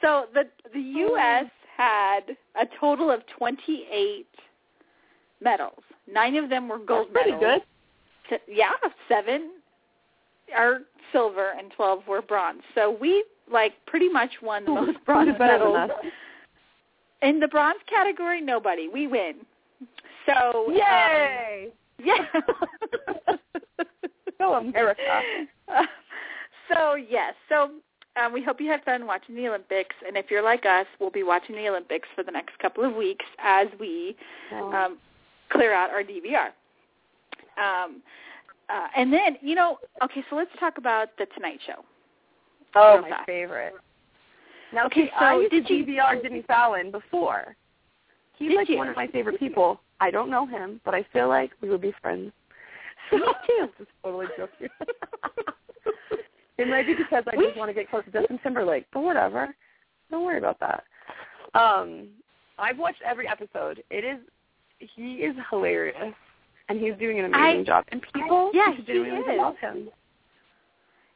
So the the U.S. had a total of 28 medals. Nine of them were gold That's pretty medals. good. Yeah, seven are silver and 12 were bronze. So we like pretty much won the most bronze medals. In the bronze category, nobody. We win. So um, Yay! yeah. Go America. so yes, so um, we hope you had fun watching the Olympics, and if you're like us, we'll be watching the Olympics for the next couple of weeks as we um, clear out our DVR. Um, uh, and then, you know, okay, so let's talk about the Tonight Show. Oh, my favorite. Now, Okay, see, I so used did you- DVR Jimmy Fallon before. He's like you? one of my favorite people. I don't know him, but I feel like we would be friends. So, Me too. just totally joking. it might be because I just want to get close to Justin Timberlake, but whatever. Don't worry about that. Um, I've watched every episode. It is he is hilarious, and he's doing an amazing I- job. And people Yeah, he genuinely is. love him.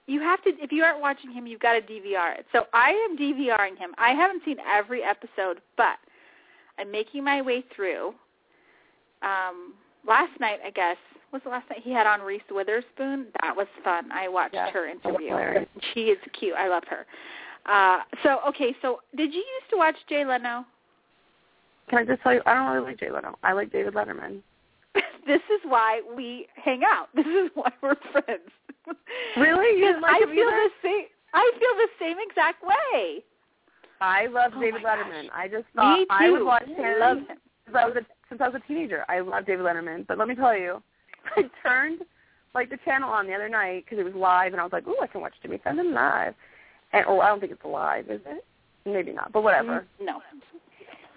You have to, if you aren't watching him, you've got to DVR it. So I am DVRing him. I haven't seen every episode, but I'm making my way through. Um, last night, I guess, was the last night he had on Reese Witherspoon. That was fun. I watched Yeah, her interview. hilarious. She is cute. I love her. Uh, so okay, so did you used to watch Jay Leno? Can I just tell you, I don't really like Jay Leno. I like David Letterman. this is why we hang out. This is why we're friends. Really? You didn't like I him feel either? the same. I feel the same exact way. I love Oh David my Letterman. I just thought Me too. I would watch him. I Love him. since I was a, since I was a teenager. I love David Letterman, but let me tell you, I turned like the channel on the other night because it was live, and I was like, "Ooh, I can watch Jimmy Fallon live." and, or I don't think it's live, is it? Maybe not, but whatever. Mm, No.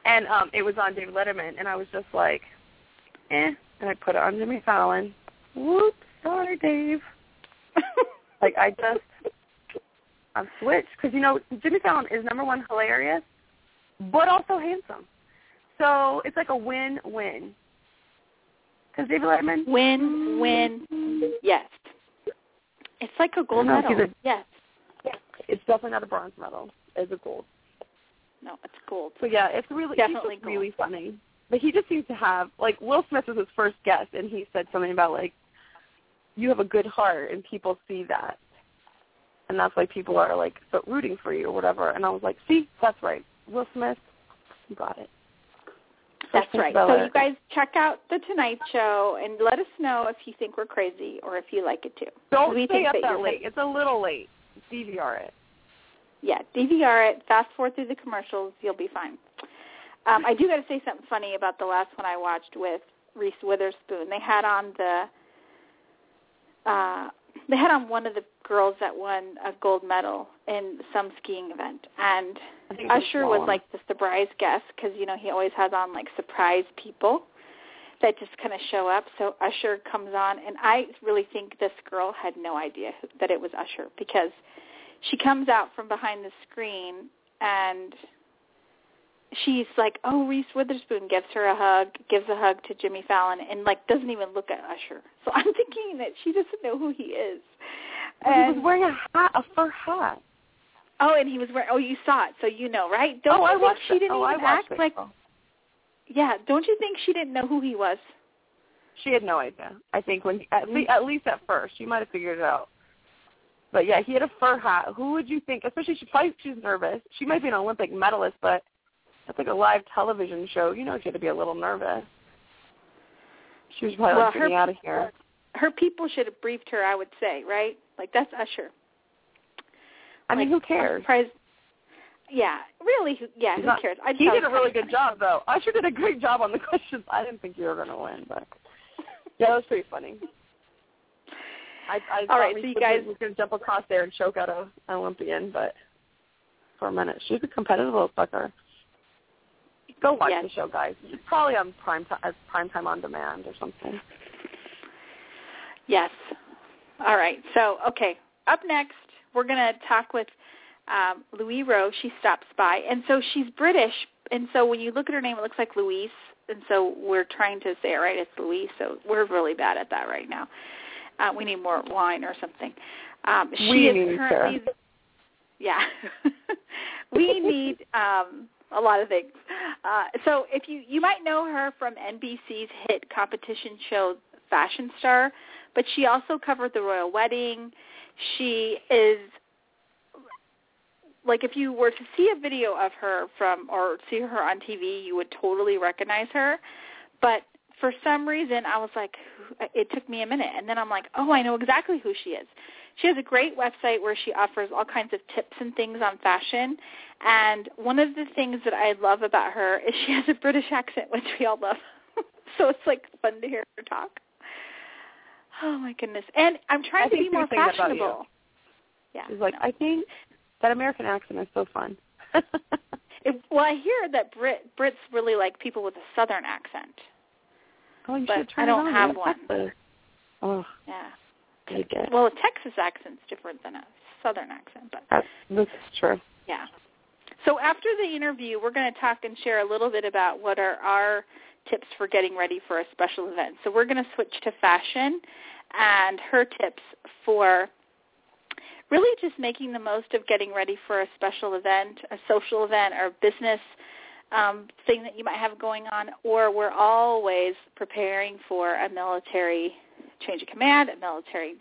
And um, it was on David Letterman, and I was just like, eh. And I put it on Jimmy Fallon. Whoops, sorry, Dave. like I just, I've switched because you know Jimmy Fallon is number one hilarious, but also handsome. So it's like a win-win. Because David Letterman, Win, win, yes. It's like a gold medal. if Yes. it's definitely not a bronze medal. It's a gold. No, it's gold. So yeah, it's really Definitely really funny. But he just seems to have like Will Smith was his first guest, and he said something about like you have a good heart, and people see that, and that's why people are like so rooting for you or whatever. And I was like, see, that's right, Will Smith, you got it. That's right. So you guys check out the Tonight Show and let us know if you think we're crazy or if you like it too. Don't we stay think up that that late. It's a little late. DVR it. Yeah, DVR it. Fast forward through the commercials. You'll be fine. Um, I do got to say something funny about the last one I watched with Reese Witherspoon. They had on the uh, they had on one of the girls that won a gold medal in some skiing event, and I think it's a Usher was like the surprise guest because you know he always has on like surprise people that just kind of show up. So Usher comes on, and I really think this girl had no idea that it was Usher because she comes out from behind the screen and she's like, "Oh, Reese Witherspoon gives her a hug, gives a hug to Jimmy Fallon, and like doesn't even look at Usher." So I'm thinking that she doesn't know who he is. But he was wearing a hat, a fur hat. Oh, and he was wearing. Oh, you saw it, so you know, right? Don't oh, you I think watched she didn't oh, even act it. like? Yeah, don't you think she didn't know who he was? She had no idea. I think when at, le- at least at first she might have figured it out. But yeah, he had a fur hat. Who would you think? Especially she probably she's nervous. She might be an Olympic medalist, but that's like a live television show. You know, she had to be a little nervous. She was probably Well, like, her- getting out of here. Her people should have briefed her. I would say, right? Like that's Usher. I mean, who cares? Yeah, really. who- Yeah, He's who not- cares? I He did a really good job, though. Usher did a great job on the questions. I didn't think you were going to win, but yeah, that was pretty funny. I, I All thought so you guys- was going to jump across there and choke out a, an Olympian, but for a minute, she's a competitive little sucker. Go watch Yes. the show, guys. It's probably on prime time, as prime time on demand or something. Yes. All right. So, okay. Up next, we're going to talk with um, Louise Roe. She stops by, and so she's British, and so when you look at her name, it looks like Louise, and so we're trying to say it right. It's Louise. So we're really bad at that right now. Uh, we need more wine or something. Um, she We is need, currently, yeah. we need um, a lot of things. Uh, so if you you might know her from NBC's hit competition show Fashion Star, but she also covered the royal wedding. She is like if you were to see a video of her from or see her on TV, you would totally recognize her. But for some reason, I was like, it took me a minute, and then I'm like, oh, I know exactly who she is. She has a great website where she offers all kinds of tips and things on fashion. And one of the things that I love about her is she has a British accent, which we all love. so it's like fun to hear her talk. Oh my goodness! And I'm trying I to be more was thinking about you. fashionable. Yeah. She's like. I think that American accent is so fun. It, well, I hear that Brit Brits really like people with a Southern accent. oh, you But should try I don't have one. Oh, Yeah. Take it. Well, a Texas accent's different than a Southern accent, but That's, this is true. yeah. So after the interview, we're going to talk and share a little bit about what are our tips for getting ready for a special event. So we're going to switch to fashion and her tips for really just making the most of getting ready for a special event, a social event, or business um, thing that you might have going on, or we're always preparing for a military change of command, a military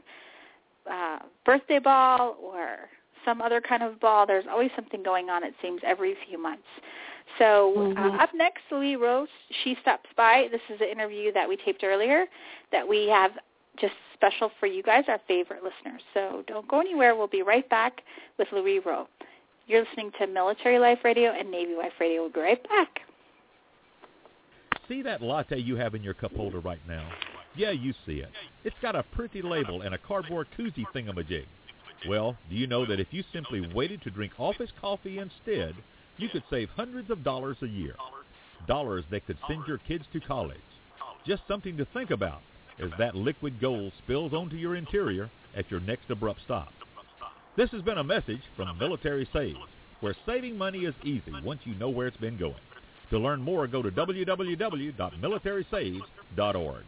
uh, birthday ball, or some other kind of ball. There's always something going on, it seems, every few months. So Mhm. uh, up next, Louis Rose, she stops by. This is an interview that we taped earlier that we have just special for you guys, our favorite listeners. So don't go anywhere. We'll be right back with Louis Roe. You're listening to Military Life Radio and Navy Life Radio. We'll be right back. See that latte you have in your cup holder right now? Yeah, you see it. It's got a pretty label and a cardboard koozie thingamajig. Well, do you know that if you simply waited to drink office coffee instead, you could save hundreds of dollars a year? Dollars that could send your kids to college. Just something to think about as that liquid gold spills onto your interior at your next abrupt stop. This has been a message from Military Saves, where saving money is easy once you know where it's been going. To learn more, go to www.militarysaves.org.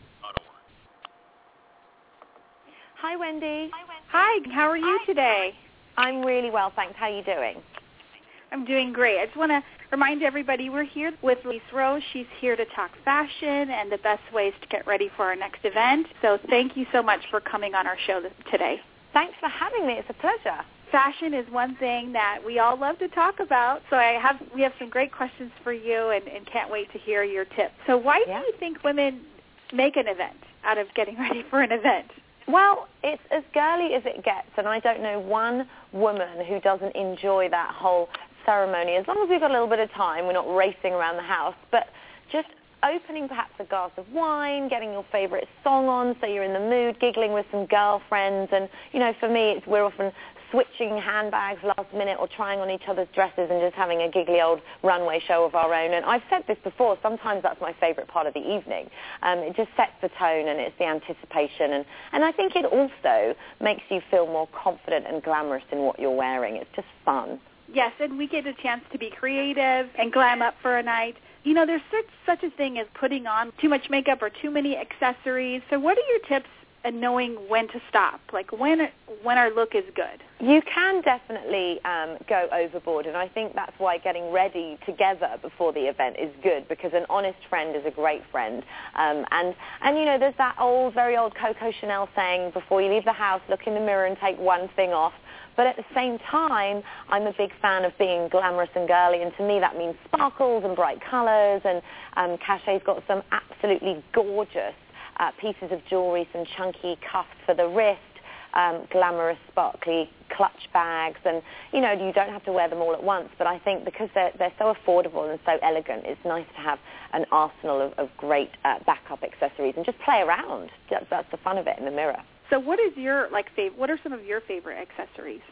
Hi, Wendy. Hi, how are you today? I'm really well, thanks. How are you doing? I'm doing great. I just want to remind everybody we're here with Lise Rose. She's here to talk fashion and the best ways to get ready for our next event. So thank you so much for coming on our show today. Thanks for having me. It's a pleasure. Fashion is one thing that we all love to talk about. So I have we have some great questions for you and, and can't wait to hear your tips. So why yeah. do you think women make an event out of getting ready for an event? Well, it's as girly as it gets, and I don't know one woman who doesn't enjoy that whole ceremony. As long as we've got a little bit of time, we're not racing around the house, but just opening perhaps a glass of wine, getting your favorite song on so you're in the mood, giggling with some girlfriends. And, you know, for me, it's, we're often switching handbags last minute or trying on each other's dresses and just having a giggly old runway show of our own. And I've said this before, sometimes that's my favorite part of the evening. Um, it just sets the tone and it's the anticipation. And, and I think it also makes you feel more confident and glamorous in what you're wearing. It's just fun. Yes, and we get a chance to be creative and glam up for a night. You know, there's such, such a thing as putting on too much makeup or too many accessories. So what are your tips and knowing when to stop, like when when our look is good. You can definitely um, go overboard, and I think that's why getting ready together before the event is good because an honest friend is a great friend. Um, and and you know, there's that old, very old Coco Chanel saying, before you leave the house, look in the mirror and take one thing off. But at the same time, I'm a big fan of being glamorous and girly, and to me that means sparkles and bright colours. And um, Caché's got some absolutely gorgeous uh, pieces of jewelry, some chunky cuffs for the wrist, um, glamorous, sparkly clutch bags, and you know you don't have to wear them all at once. But I think because they're they're so affordable and so elegant, it's nice to have an arsenal of, of great uh, backup accessories and just play around. That's, that's the fun of it in the mirror. So, what is your like fav- What are some of your favorite accessories?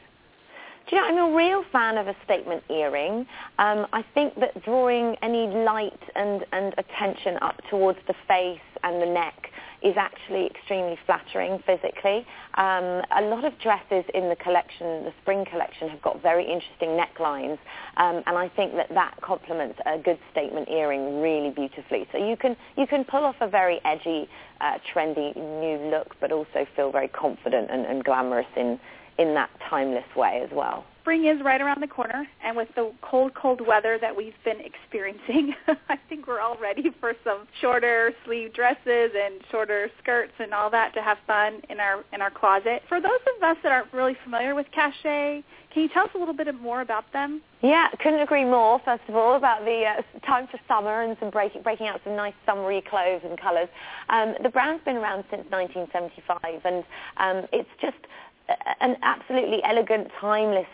Do you know, I'm a real fan of a statement earring. Um, I think that drawing any light and, and attention up towards the face and the neck is actually extremely flattering physically. Um, a lot of dresses in the collection, the spring collection, have got very interesting necklines, um, and I think that that complements a good statement earring really beautifully. So you can you can pull off a very edgy, uh, trendy new look, but also feel very confident and, and glamorous in in that timeless way as well spring is right around the corner, and with the cold, cold weather that we've been experiencing, I think we're all ready for some shorter sleeve dresses and shorter skirts and all that to have fun in our in our closet. For those of us that aren't really familiar with Caché, can you tell us a little bit more about them? Yeah, couldn't agree more. First of all, about the uh, time for summer and some breaking breaking out some nice summery clothes and colours. Um, the brand's been around since 1975, and um, it's just an absolutely elegant, timeless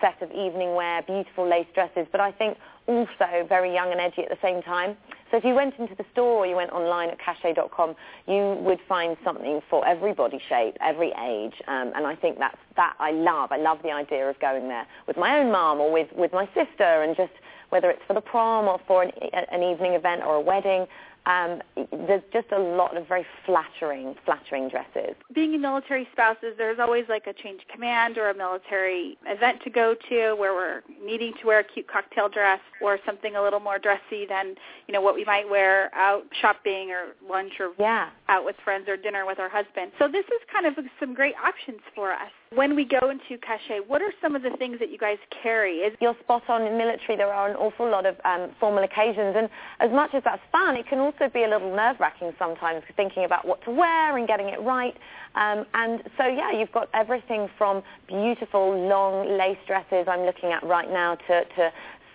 set of evening wear, beautiful lace dresses, but I think also very young and edgy at the same time. So if you went into the store or you went online at cache.com, you would find something for every body shape, every age, um, and I think that's that I love. I love the idea of going there with my own mom or with, with my sister and just whether it's for the prom or for an, an evening event or a wedding, um, there's just a lot of very flattering, flattering dresses. Being a military spouses, there's always like a change of command or a military event to go to where we're needing to wear a cute cocktail dress or something a little more dressy than you know what we might wear out shopping or lunch or yeah. Out with friends or dinner with our husband. So this is kind of some great options for us. When we go into Caché, what are some of the things that you guys carry? Is You're spot on. In military, there are an awful lot of um, formal occasions, and as much as that's fun, it can also be a little nerve-wracking sometimes, thinking about what to wear and getting it right. Um, and so, yeah, you've got everything from beautiful long lace dresses I'm looking at right now to, to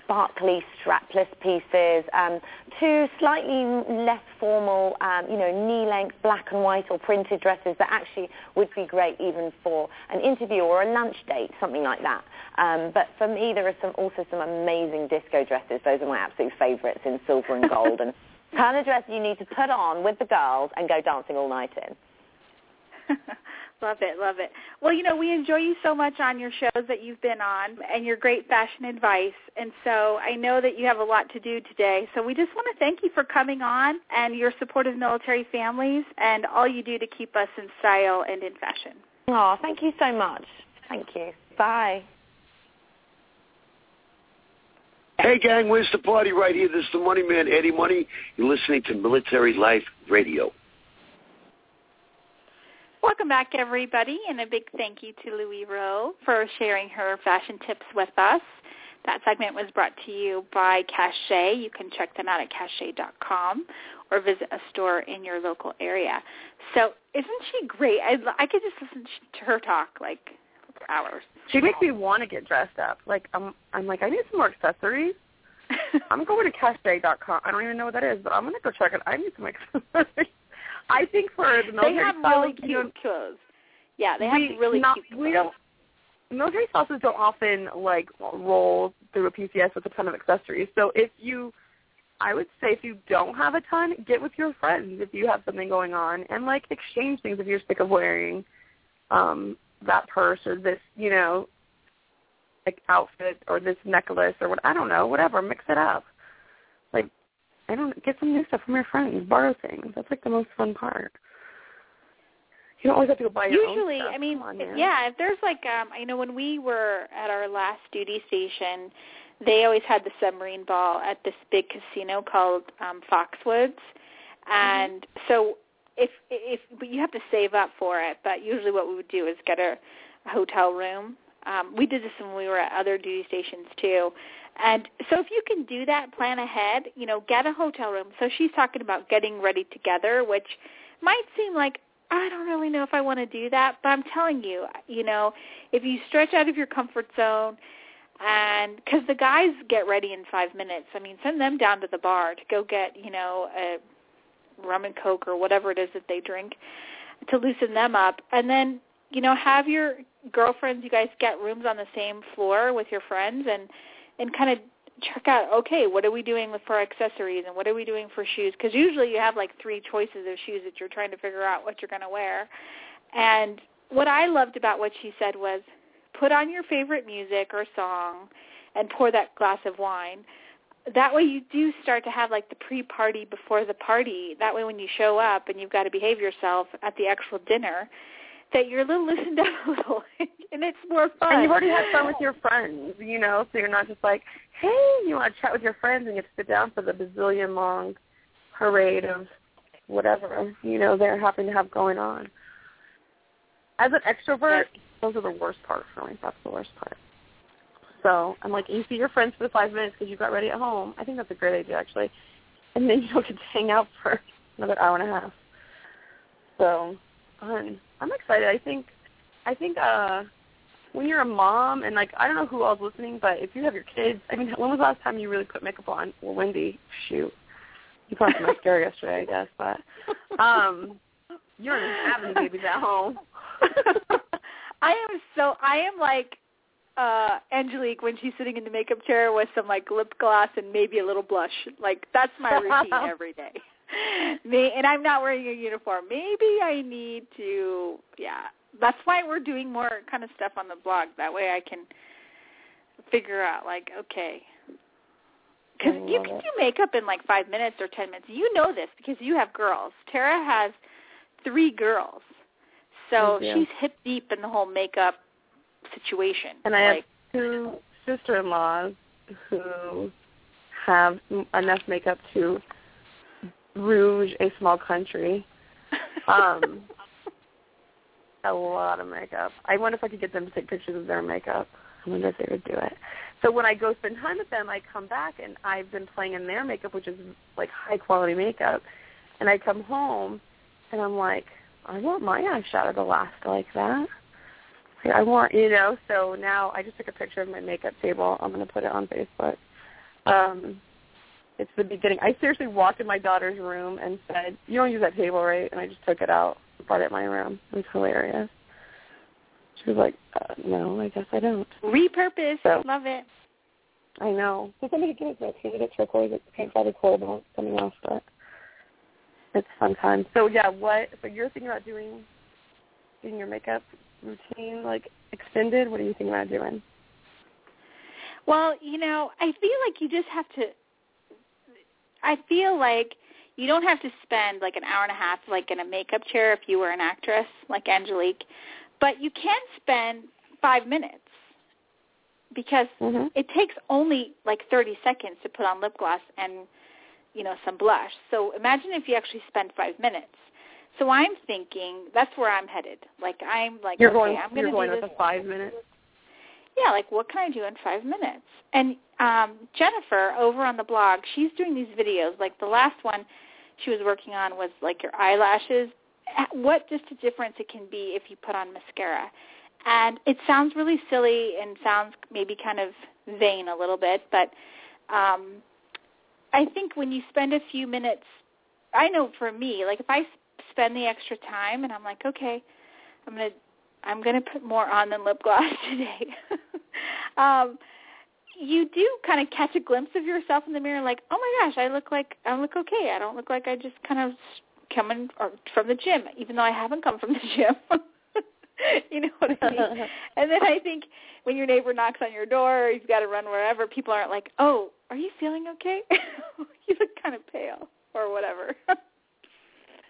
sparkly strapless pieces um, to slightly less formal, um, you know, knee-length black and white or printed dresses that actually would be great even for an interview or a lunch date, something like that. Um, but for me, there are some also some amazing disco dresses. Those are my absolute favourites in silver and gold and kind of dress you need to put on with the girls and go dancing all night in. love it, love it. Well, you know, we enjoy you so much on your shows that you've been on and your great fashion advice. And so I know that you have a lot to do today. So we just want to thank you for coming on and your support of military families and all you do to keep us in style and in fashion. Oh, thank you so much. Thank you. Bye. Hey, gang, where's the party right here? This is the Money Man, Eddie Money. You're listening to Military Life Radio. Welcome back, everybody, and a big thank you to Louis Roe for sharing her fashion tips with us. That segment was brought to you by Caché. You can check them out at cache.com or visit a store in your local area. So isn't she great? I, I could just listen to her talk like for hours. She makes me want to get dressed up. Like I'm, I'm like I need some more accessories. I'm going to Cache.com. I don't even know what that is, but I'm going to go check it. I need some accessories. I think for the military they have style, really cute you know, clothes. Yeah, they have we really not, cute. We don't. Military spouses don't often like roll through a PCS with a ton of accessories. So if you, I would say if you don't have a ton, get with your friends if you have something going on, and like exchange things if you're sick of wearing um that purse or this, you know, like outfit or this necklace or what I don't know, whatever. Mix it up. I don't get some new stuff from your friends. Borrow things. That's like the most fun part. You don't always have to go buy your Usually, own stuff. I mean, on, yeah, if there's like, um, I know when we were at our last duty station, they always had the submarine ball at this big casino called um, Foxwoods, and so if if but you have to save up for it. But usually, what we would do is get a, a hotel room. Um, we did this when we were at other duty stations too. And so if you can do that, plan ahead, you know, get a hotel room. So she's talking about getting ready together, which might seem like I don't really know if I want to do that, but I'm telling you, you know, if you stretch out of your comfort zone and because the guys get ready in five minutes, I mean, send them down to the bar to go get, you know, a rum and coke or whatever it is that they drink to loosen them up, and then you know have your girlfriends, you guys get rooms on the same floor with your friends and and kind of check out okay what are we doing with for accessories and what are we doing for shoes? Because usually you have like three choices of shoes that you're trying to figure out what you're going to wear. And what i loved about what she said was put on your favorite music or song and pour that glass of wine. That way you do start to have like the pre-party before the party. That way when you show up and you've got to behave yourself at the actual dinner that you're a little loosened up a little it's more fun And you've already had fun with your friends, you know, so you're not just like, hey, you want to chat with your friends and have to sit down for the bazillion long parade of whatever, you know, they're happy to have going on. As an extrovert, those are the worst part for me. That's the worst part. So I'm like, you see your friends for the five minutes because you got ready at home. I think that's a great idea, actually. And then you don't get to hang out for another hour and a half. So fun. I'm excited. I think, I think, uh, when you're a mom and like I don't know who else listening, but if you have your kids, I mean, when was the last time you really put makeup on? Well, Wendy, shoot, you put on some mascara yesterday, I guess, but um, you don't even babies at home. I am so I am like uh Angelique when she's sitting in the makeup chair with some like lip gloss and maybe a little blush. Like that's my routine every day. Me and I'm not wearing a uniform. Maybe I need to yeah. That's why we're doing more kind of stuff on the blog. That way I can figure out like okay. Because you can it. do makeup in like five minutes or ten minutes. You know this because you have girls. Tara has three girls, so she's hip deep in the whole makeup situation. And I have two sister-in-laws who have m- enough makeup to rouge a small country. Um, a lot of makeup. I wonder if I could get them to take pictures of their makeup. I wonder if they would do it. So when I go spend time with them, I come back and I've been playing in their makeup, which is like high quality makeup. And I come home and I'm like, I want my eyeshadow to last like that. I want, you know. So now I just took a picture of my makeup table. I'm going to put it on Facebook. Um, it's the beginning. I seriously walked in my daughter's room and said, "You don't use that table, right?" And I just took it out, it in my room. It was hilarious. She was like, uh, "No, I guess I don't." repurpose. So- Love it. I know. So somebody give it that painted it turquoise. It's paint by the and it's coming off, but it's fun time. So yeah, what? So you're thinking about doing getting your makeup routine like extended? What are you thinking about doing? Well, you know, I feel like you just have to. I feel like you don't have to spend like an hour and a half like in a makeup chair if you were an actress like Angelique, but you can spend five minutes because mm-hmm. it takes only like 30 seconds to put on lip gloss and you know some blush. So imagine if you actually spend five minutes. So I'm thinking that's where I'm headed. Like I'm like you're okay, going, I'm you're to going do with this. a five minutes. Yeah, like what can I do in five minutes? And um, Jennifer over on the blog, she's doing these videos. Like the last one she was working on was like your eyelashes. What just a difference it can be if you put on mascara. And it sounds really silly and sounds maybe kind of vain a little bit, but um, I think when you spend a few minutes, I know for me, like if I spend the extra time and I'm like, okay, I'm gonna I'm gonna put more on than lip gloss today. um, you do kind of catch a glimpse of yourself in the mirror, like, oh my gosh, I look like I look okay. I don't look like I just kind of coming or from the gym, even though I haven't come from the gym. you know what I mean? and then I think when your neighbor knocks on your door, or you've got to run wherever, people aren't like, oh, are you feeling okay? you look kind of pale or whatever.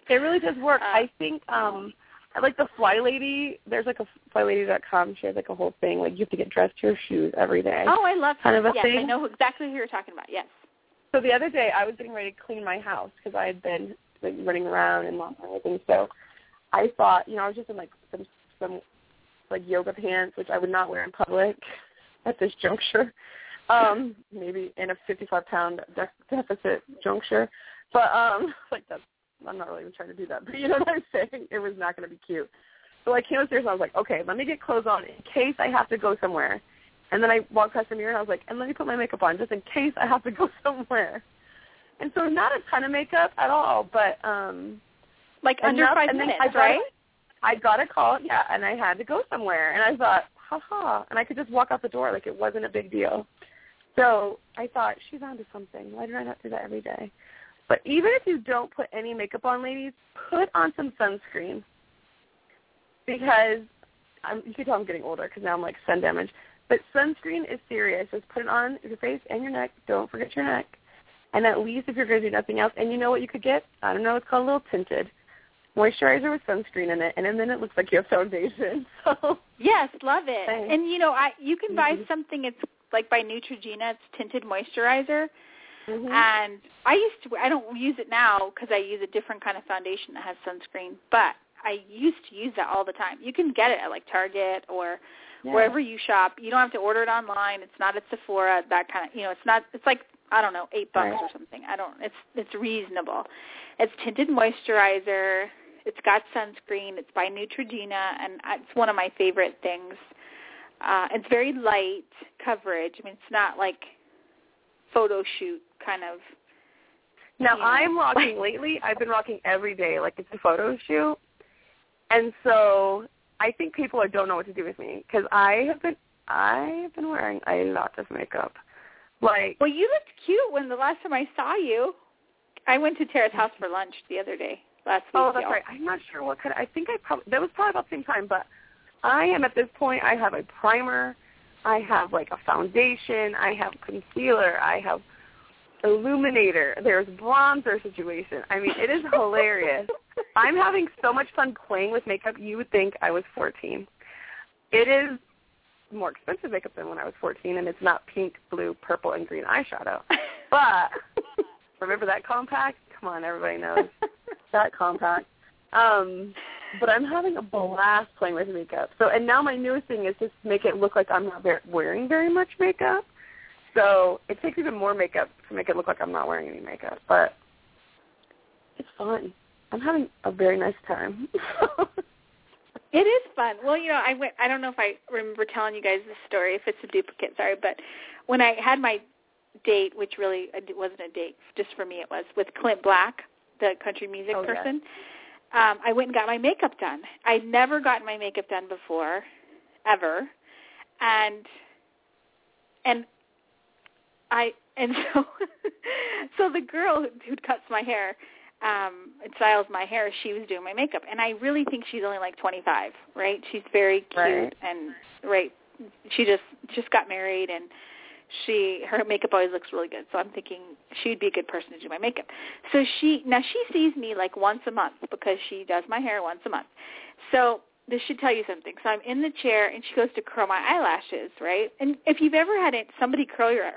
it really does work. Uh, I think um like the Fly Lady, there's like a flylady.com. She has like a whole thing like you have to get dressed to your shoes every day. Oh, I love kind of a yes, thing. I know exactly who you're talking about. Yes. So the other day I was getting ready to clean my house because I had been like running around and not everything. So I thought, you know, I was just in like some some like yoga pants, which I would not wear in public at this juncture. Um, maybe in a 55 pound de- deficit juncture, but um, like that's I'm not really even trying to do that, but you know what I'm saying? It was not going to be cute. So I came upstairs and I was like, okay, let me get clothes on in case I have to go somewhere. And then I walked past the mirror and I was like, and let me put my makeup on just in case I have to go somewhere. And so not a ton of makeup at all, but um like under enough, five minutes, I got right? I got a call, yeah, and I had to go somewhere, and I thought, haha, and I could just walk out the door like it wasn't a big deal. So I thought she's onto something. Why did I not do that every day? But even if you don't put any makeup on, ladies, put on some sunscreen because I'm, you can tell I'm getting older because now I'm like sun damaged. But sunscreen is serious. Just put it on your face and your neck. Don't forget your neck. And at least if you're going to do nothing else, and you know what you could get? I don't know. It's called a little tinted moisturizer with sunscreen in it, and then it looks like you have foundation. So yes, love it. Thanks. And you know, I you can buy Mhm. something. It's like by Neutrogena. It's tinted moisturizer. Mhm. And I used to. I don't use it now because I use a different kind of foundation that has sunscreen. But I used to use that all the time. You can get it at like Target or Yeah. wherever you shop. You don't have to order it online. It's not at Sephora. That kind of. You know, it's not. It's like I don't know, eight bucks Right. or something. I don't. It's it's reasonable. It's tinted moisturizer. It's got sunscreen. It's by Neutrogena, and it's one of my favorite things. Uh, it's very light coverage. I mean, it's not like photo shoot kind of. Now you know. I'm rocking lately. I've been rocking every day, like it's a photo shoot, and so I think people don't know what to do with me because I have been I have been wearing a lot of makeup. Like Well, you looked cute when the last time I saw you. I went to Tara's house for lunch the other day, last week. oh, that's y'all. right. I'm not sure what kind. Of, I think I probably that was probably about the same time, but I am at this point. I have a primer. I have like a foundation. I have concealer. I have illuminator. There's bronzer situation. I mean, it is hilarious. I'm having so much fun playing with makeup. You would think I was 14. It is more expensive makeup than when I was 14, and it's not pink, blue, purple, and green eyeshadow. But remember that compact? Come on, everybody knows that compact. Um, but I'm having a blast playing with makeup. So, and now my newest thing is just make it look like I'm not ver- wearing very much makeup. So it takes even more makeup to make it look like I'm not wearing any makeup. But it's fun. I'm having a very nice time. It is fun. Well, you know, I went. I don't know if I remember telling you guys this story. If it's a duplicate, sorry. But when I had my date, which really wasn't a date, just for me, it was with Clint Black, the country music Oh, person. Um, I went and got my makeup done. I'd never gotten my makeup done before, ever, and and I and so so the girl who, who cuts my hair um and styles my hair, she was doing my makeup. And I really think she's only like 25, right? She's very cute Right. and right. She just just got married and she her makeup always looks really good. So I'm thinking she'd be a good person to do my makeup. So she now she sees me like once a month because she does my hair once a month. So this should tell you something. So I'm in the chair and she goes to curl my eyelashes, right? And if you've ever had it, somebody curl your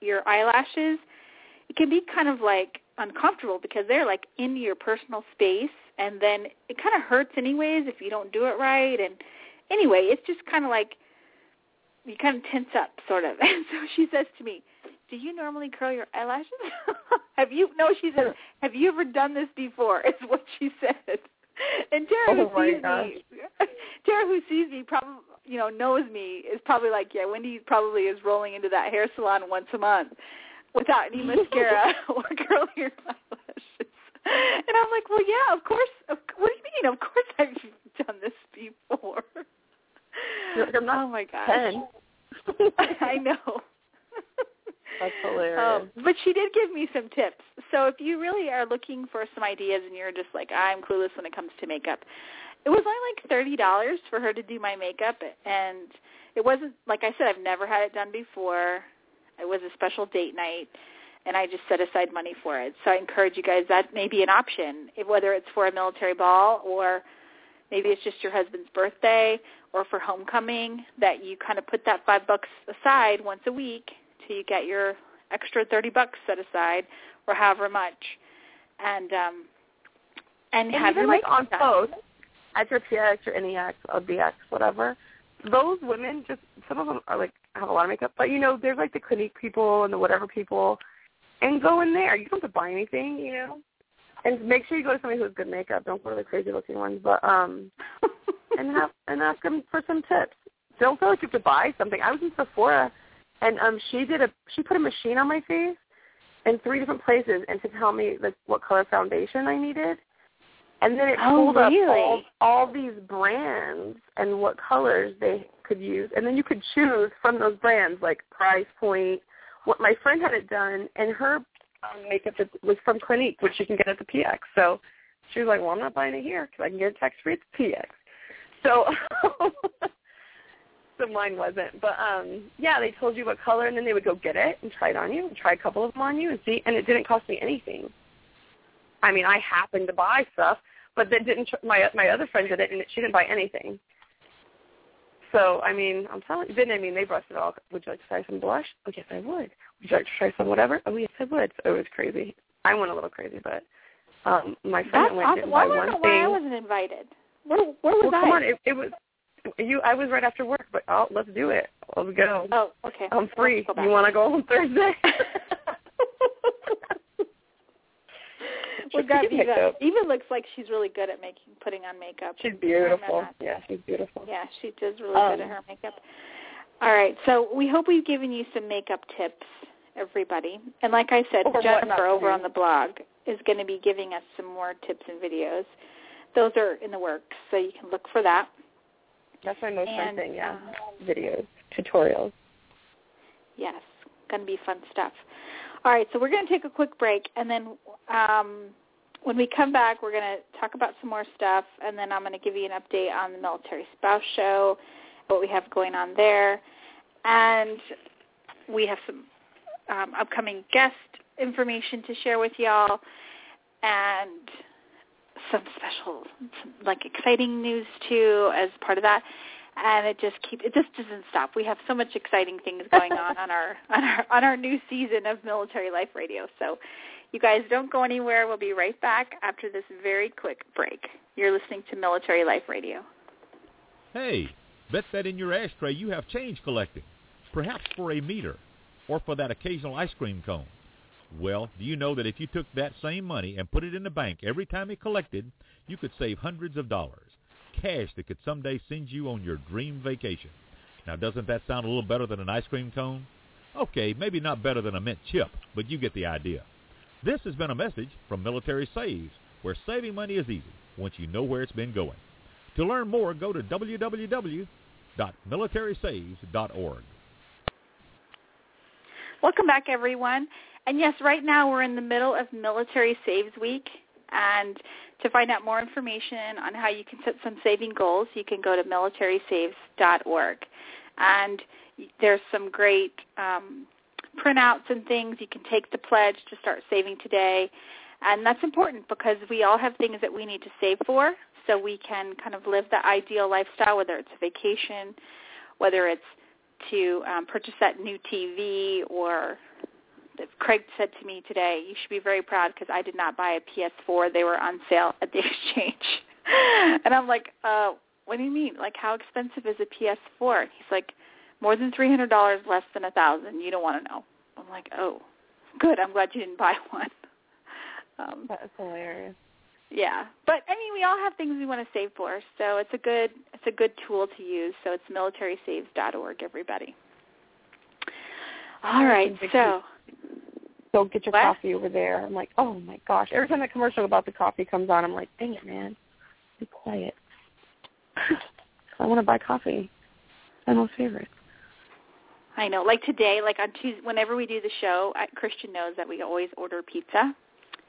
your eyelashes, it can be kind of like uncomfortable because they're like in your personal space and then it kind of hurts anyways if you don't do it right and anyway, it's just kind of like you kind of tense up sort of. And so she says to me, "Do you normally curl your eyelashes?" have you no, she said, "Have you ever done this before?" is what she said. And Tara who Oh, my sees me Tara who sees me probably you know knows me is probably like, "Yeah, Wendy probably is rolling into that hair salon once a month without any mascara or curling her eyelashes." And I'm like, "Well, yeah, of course. Of, what do you mean? Of course I've done this before." Like, I'm not oh my gosh. ten. I know. That's hilarious. Um, but she did give me some tips. So if you really are looking for some ideas and you're just like I'm clueless when it comes to makeup, it was only like thirty dollars for her to do my makeup, and it wasn't like I said I've never had it done before. It was a special date night, and I just set aside money for it. So I encourage you guys that may be an option, whether it's for a military ball or maybe it's just your husband's birthday or for homecoming that you kind of put that five bucks aside once a week till you get your extra thirty bucks set aside or however much and um and, And have even your like on done. post, at your PX or NEX or BX, whatever, those women just some of them are like have a lot of makeup, but you know there's like the Clinique people and the whatever people, and go in there. You don't have to buy anything, you know. And make sure you go to somebody who has good makeup. Don't go to the crazy looking ones, but um, and have and ask them for some tips. Don't feel like you have to buy something. I was in Sephora, and um, she did a she put a machine on my face in three different places, and to tell me like what color foundation I needed. And then it Oh, pulled up all, all these brands and what colors they could use. And then you could choose from those brands, like price point. What my friend had it done, and her um, makeup was from Clinique, which you can get at the PX. So she was like, well, I'm not buying it here because I can get it tax-free at the PX. So, so mine wasn't. But, um, yeah, they told you what color, and then they would go get it and try it on you and try a couple of them on you and see. And it didn't cost me anything. I mean, I happened to buy stuff, but that didn't. Tr- my my other friend did it, and she didn't buy anything. So I mean, I'm telling you, then I mean, they brushed it all. Would you like to try some blush? Oh yes, I would. Would you like to try some whatever? Oh yes, I would. So it was crazy. I went a little crazy, but um my friend That's went awesome. didn't Well, I buy don't one know why I wasn't invited. Where where was well, I? come on, it, it was you. I was right after work, but oh, let's do it. Let's go. oh, okay. I'm free. You want to go on Thursday? we Just got get Eva. Eva looks like she's really good at making putting on makeup. She's beautiful. Yeah, she's beautiful. Yeah, she does really Um, good at her makeup. All right, so we hope we've given you some makeup tips, everybody. And like I said, Or what not Jennifer over on the blog is going to be giving us some more tips and videos. Those are in the works, so you can look for that. That's my most fun thing. Yeah, uh, videos, tutorials. Yes, going to be fun stuff. All right, so we're going to take a quick break, and then um, when we come back, we're going to talk about some more stuff, and then I'm going to give you an update on the Military Spouse Show, what we have going on there, and we have some um, upcoming guest information to share with y'all, and some special, some, like exciting news too as part of that and it just keep it just doesn't stop. We have so much exciting things going on on our on our on our new season of Military Life Radio. So you guys don't go anywhere. We'll be right back after this very quick break. You're listening to Military Life Radio. Hey, bet that in your ashtray you have change collecting, perhaps for a meter or for that occasional ice cream cone. Well, do you know that if you took that same money and put it in the bank every time it collected, you could save hundreds of dollars, cash that could someday send you on your dream vacation. Now, doesn't that sound a little better than an ice cream cone? Okay, maybe not better than a mint chip, but you get the idea. This has been a message from Military Saves, where saving money is easy once you know where it's been going. To learn more, go to www.militarysaves.org. Welcome back, everyone. And yes, right now we're in the middle of Military Saves Week. And to find out more information on how you can set some saving goals, you can go to militarysaves.org. And there's some great um, printouts and things. You can take the pledge to start saving today. And that's important because we all have things that we need to save for so we can kind of live the ideal lifestyle, whether it's a vacation, whether it's to um, purchase that new TV or Craig said to me today, you should be very proud because I did not buy a PS4. They were on sale at the exchange. and I'm like, uh, what do you mean? Like, how expensive is a PS4? He's like, more than $300 less than a 1000 You don't want to know. I'm like, oh, good. I'm glad you didn't buy one. Um, That's hilarious. Yeah, but I mean, we all have things we want to save for, so it's a good it's a good tool to use. So it's militarysaves.org, everybody. All right, so go get your what? coffee over there. I'm like, oh my gosh! Every time the commercial about the coffee comes on, I'm like, dang it, man, be quiet. I want to buy coffee. I'm my most favorite. I know. Like today, like on Tuesday, whenever we do the show, Christian knows that we always order pizza.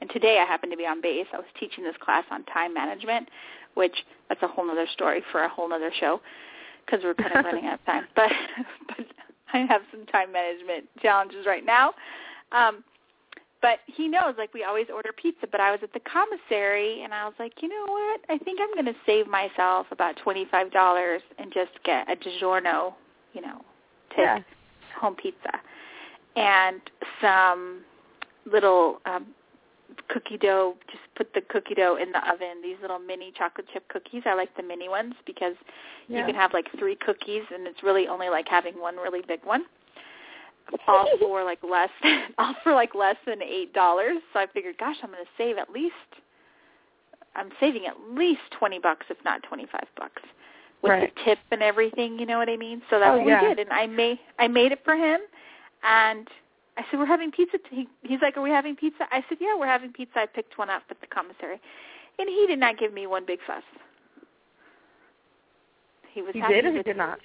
And today I happened to be on base. I was teaching this class on time management, which that's a whole other story for a whole other show because we're kind of running out of time. But but I have some time management challenges right now. Um, but he knows, like we always order pizza. But I was at the commissary, and I was like, you know what? I think I'm going to save myself about twenty five dollars and just get a DiGiorno, you know, take yeah. home pizza and some little um, cookie dough. Just put the cookie dough in the oven. These little mini chocolate chip cookies. I like the mini ones because yeah. you can have like three cookies, and it's really only like having one really big one. All for like less, than all for like less than eight dollars. So I figured, gosh, I'm going to save at least. I'm saving at least twenty bucks, if not twenty five bucks, with right. the tip and everything. You know what I mean? So that's oh, what yeah. we did, and I made I made it for him, and I said, we're having pizza. He, he's like, are we having pizza? I said, yeah, we're having pizza. I picked one up at the commissary. And he did not give me one big fuss. He was he happy did or he did not?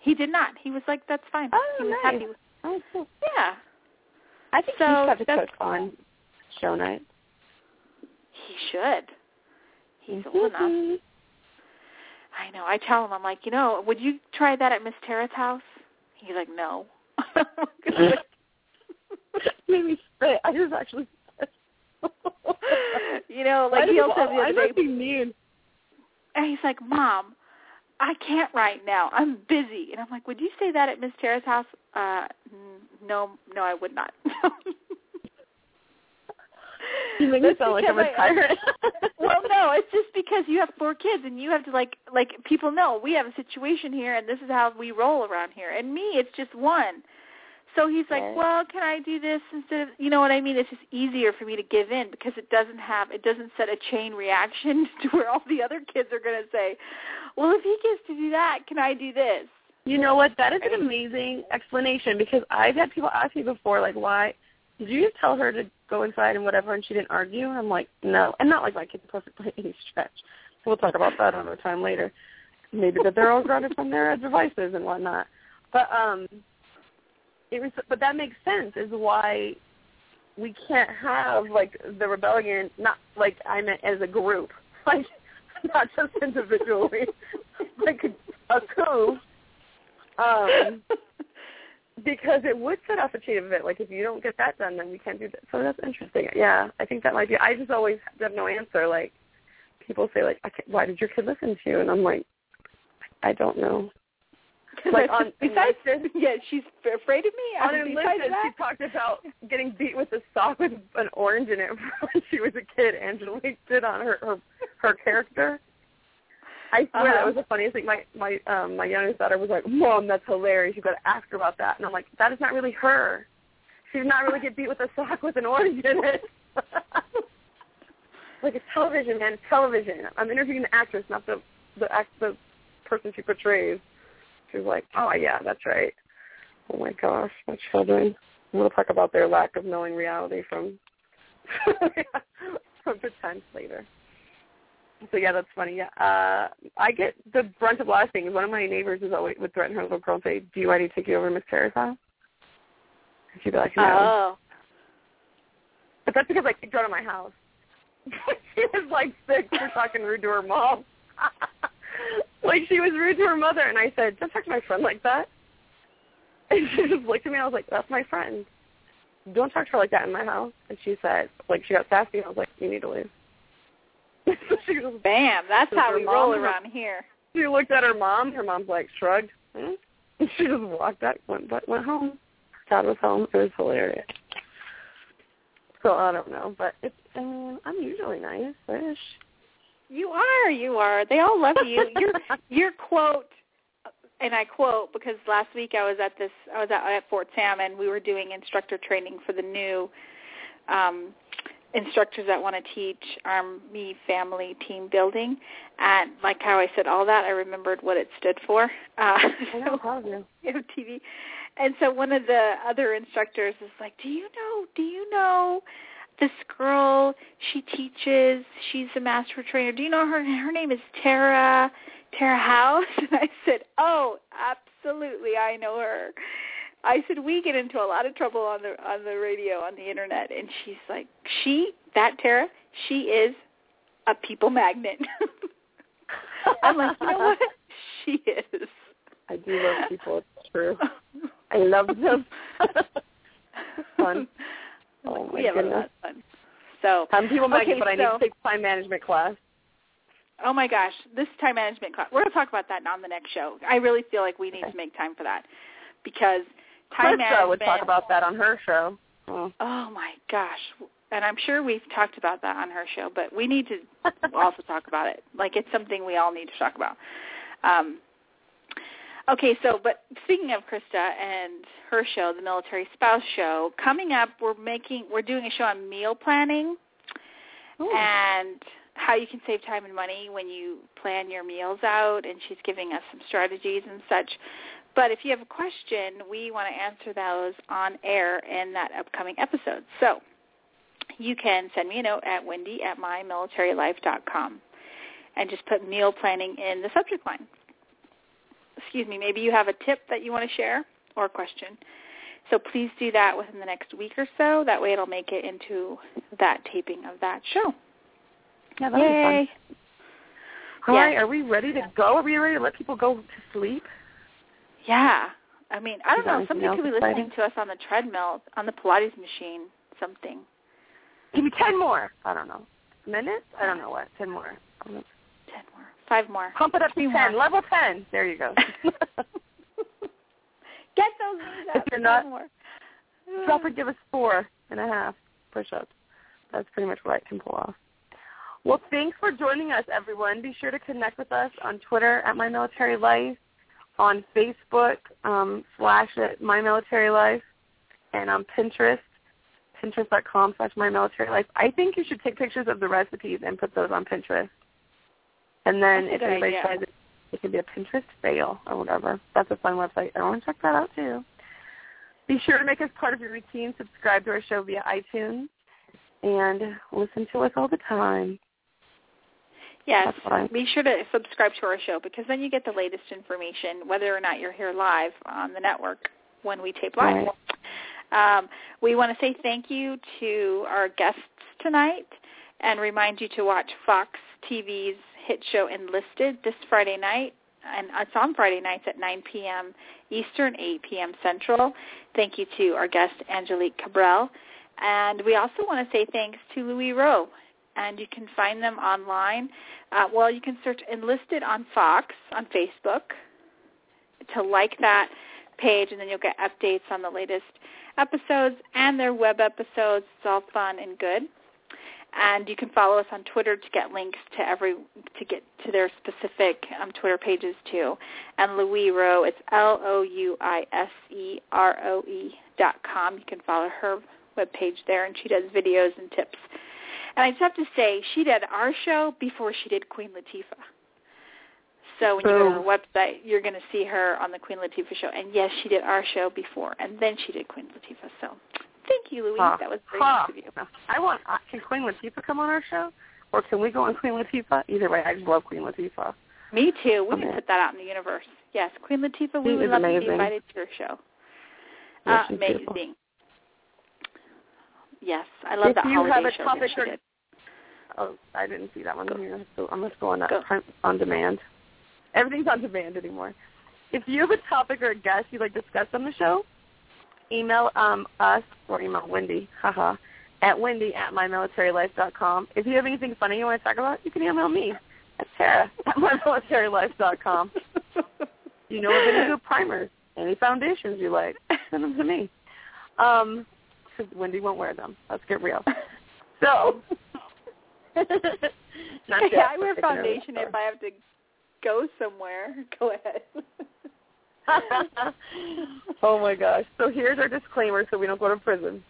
He did not. He was like, that's fine. Oh, he was nice. happy with Oh, cool. Yeah. I think So, he's got to that's- cook on show night. He should. He's Mm-hmm. old enough. I know. I tell him, I'm like, you know, would you try that at Miss Tara's house? He's like, no. Made me spit. I was actually. you know, like he it- also the I must be mean. and he's like, Mom, I can't right now. I'm busy. And I'm like, would you say that at Miss Tara's house? Uh, no, no, I would not. You make me sound like I'm a tyrant. well, no, it's just because you have four kids and you have to like like people know we have a situation here and this is how we roll around here. And me, it's just one. So he's like. "Well, can I do this instead of you know what I mean? It's just easier for me to give in because it doesn't have it doesn't set a chain reaction to where all the other kids are going to say, "Well, if he gets to do that, can I do this?" You know what? That is an amazing explanation because I've had people ask me before, like, why did you just tell her to go inside and whatever, and she didn't argue? And I'm like, no, and not like my kid's perfect by any stretch. We'll talk about that another time later. Maybe that they're all grounded from their devices and whatnot. But um, it was, but that makes sense. Is why we can't have like the rebellion. Not like I meant as a group, like not just individually, like a, a coup. Um, because it would set off a chain of event. Like if you don't get that done, then we can't do that. So that's interesting. Yeah, I think that might be. I just always have no answer. Like people say, like, why did your kid listen to you? And I'm like, I don't know. Like on besides, yeah, she's afraid of me. on Uh, besides Enlisted, that, she talked about getting beat with a sock with an orange in it when she was a kid. Angelique did on her her, her character. I swear Uh-huh. that was the funniest thing. My my um my youngest daughter was like, "Mom, that's hilarious. You got to ask her about that." And I'm like, "That is not really her. She did not really get beat with a sock with an orange in it." like it's television, man. It's television. I'm interviewing the actress, not the the act the person she portrays. Was like, "Oh yeah, that's right." Oh my gosh, my children. We'll talk about their lack of knowing reality from from pretend later. So yeah, that's funny. Yeah, uh, I get the brunt of a lot of things. One of my neighbors is always would threaten her little girl and say, "Do you want to take you over to Miss Tara's house?" And she'd be like, "No." oh, But that's because I kicked her out of my house. she was like six for talking rude to her mom. like she was rude to her mother, and I said, "Don't talk to my friend like that." And she just looked at me. And I was like, "That's my friend. Don't talk to her like that in my house." And she said, like she got sassy. And I was like, "You need to leave." she just, Bam! That's how we roll around here. she looked at her mom. Her mom's like shrugged. Hmm? And she just walked back, went back, went home. Dad was home. It was hilarious. So I don't know, but it's. I mean, I'm usually nice-ish. You are, you are. They all love you. Your your quote, and I quote because last week I was at this, I was at, at Fort Sam, and we were doing instructor training for the new um, instructors that want to teach Army family team building. And like how I said all that, I remembered what it stood for. Uh, so, proud of you. MTV. And so one of the other instructors is like, "Do you know? Do you know this girl? She teaches. She's a master trainer. Do you know her? Her name is Tara Tara House." And I said, "Oh, absolutely, I know her." I said, "We get into a lot of trouble on the on the radio on the internet." And she's like, "She that Tara? She is a people magnet." I'm like, "You know what? She is." I do love people. It's true. I love them. fun. Oh we have a lot of fun. So, I'm people magnet, Okay, but I need to take time management class. oh my gosh, this time management class. We're going to talk about that on the next show. I really feel like we need Okay. to make time for that because time Krista management. would talk about that on her show. Oh. Oh my gosh. And I'm sure we've talked about that on her show, but we need to also talk about it. Like it's something we all need to talk about. Um, okay, so but speaking of Krista and her show, the Military Spouse Show, coming up, we're making we're doing a show on meal planning and how you can save time and money when you plan your meals out and she's giving us some strategies and such. But if you have a question, we want to answer those on air in that upcoming episode. So you can send me a note at wendy at mymilitarylife.com and just put meal planning in the subject line. Excuse me, maybe you have a tip that you want to share or a question. So please do that within the next week or so. That way it'll make it into that taping of that show. Yeah, that'll be fun. Yay. All right, Yes. are we ready to go? Are we ready to let people go to sleep? Yeah. I mean, I don't know. anything Somebody could be exciting? listening to us on the treadmill, on the Pilates machine, something. Give me ten more. I don't know. Minutes? I don't know what. Ten more. Ten more. Five more. Pump it up to Three ten. more. Level ten. There you go. Get those knees up. If you're not- more. Drop it. Give us four and a half push-ups. That's pretty much what I can pull off. Well, thanks for joining us, everyone. Be sure to connect with us on Twitter at My Military Life, on Facebook um, slash at My Military Life, and on Pinterest, pinterest.com slash My Military Life. I think you should take pictures of the recipes and put those on Pinterest. And then That's if anybody idea. tries it, it can be a Pinterest fail or whatever. That's a fun website. I want to check that out too. Be sure to make us part of your routine. Subscribe to our show via iTunes and listen to us all the time. Yes. That's what I- Be sure to subscribe to our show because then you get the latest information, whether or not you're here live on the network when we tape live. Um, we want to say thank you to our guests tonight and remind you to watch Fox TV's hit show Enlisted this Friday night. And it's on Friday nights at 9 p.m. Eastern, 8 p.m. Central. Thank you to our guest, Angelique Cabral. And we also want to say thanks to Louise Roe. And you can find them online. Uh, well, you can search Enlisted on Fox on Facebook to like that page, and then you'll get updates on the latest episodes and their web episodes. It's all fun and good. And you can follow us on Twitter to get links to every to get to their specific um, Twitter pages too. And Louise Roe, it's L O U I S E R O E dot com. You can follow her webpage there, and she does videos and tips. And I just have to say, she did our show before she did Queen Latifah. So when you go to her website, you're going to see her on the Queen Latifah show. And yes, she did our show before, and then she did Queen Latifah. So thank you, Louise. Huh. That was great Huh. of you. I want. Uh, can Queen Latifah come on our show, or can we go on Queen Latifah? Either way, I love Queen Latifah. Me too. We Okay. can put that out in the universe. Yes, Queen Latifah, we would love to be invited to your show. Yeah, Uh, amazing. beautiful. Yes, I love If that you holiday have a show topic or- Oh, I didn't see that one here. So I'm just going go. on demand. Everything's on demand anymore. If you have a topic or a guest you'd like to discuss on the show, email um, us or email Wendy, haha, at Wendy at mymilitarylife.com. If you have anything funny you want to talk about, you can email me at Tara at mymilitarylife.com. you know of any good primers, any foundations you like, send them to me. Um, Wendy won't wear them. Let's get real. So, yeah, I wear foundation if I have to go somewhere. Go ahead. oh my gosh. So here's our disclaimer so we don't go to prison.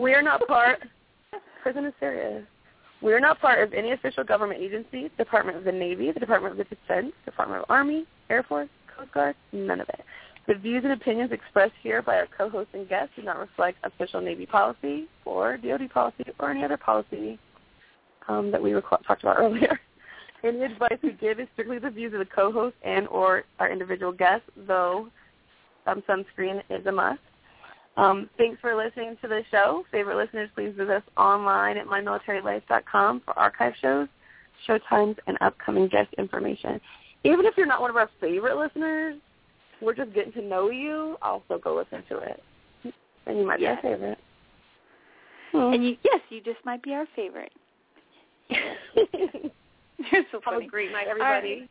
we are not part prison is serious. We are not part of any official government agency, Department of the Navy, the Department of the Defense, Department of Army, Air Force, Coast Guard, none of it. The views and opinions expressed here by our co-hosts and guests do not reflect official Navy policy or DoD policy or any other policy um, that we talked about earlier. Any advice we give is strictly the views of the co-host and or our individual guests, though um, sunscreen is a must. Um, thanks for listening to the show. Favorite listeners, please visit us online at mymilitarylife.com for archive shows, show times, and upcoming guest information. Even if you're not one of our favorite listeners, we're just getting to know you. Also, go listen to it, and you might yes. be our favorite. Hmm. And you, yes, you just might be our favorite. You're so funny. Have a great night, everybody. Right.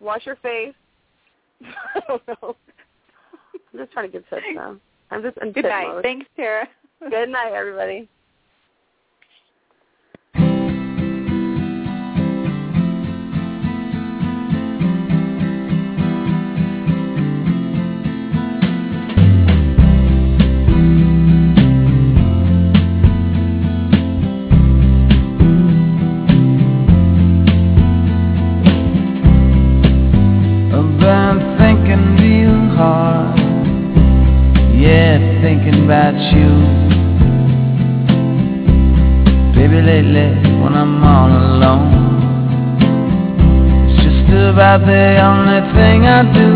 Wash your face. I don't know. I'm just trying to give tips now. I'm just in Good night. Mode. Thanks, Tara. Good night, everybody. you. Baby, lately when I'm all alone It's just about the only thing I do.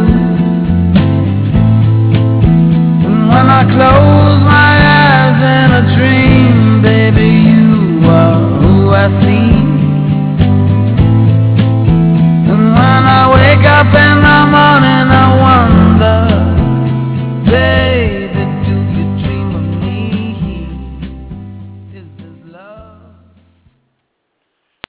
And when I close my eyes in a dream Baby, you are who I see. And when I wake up in the morning I wonder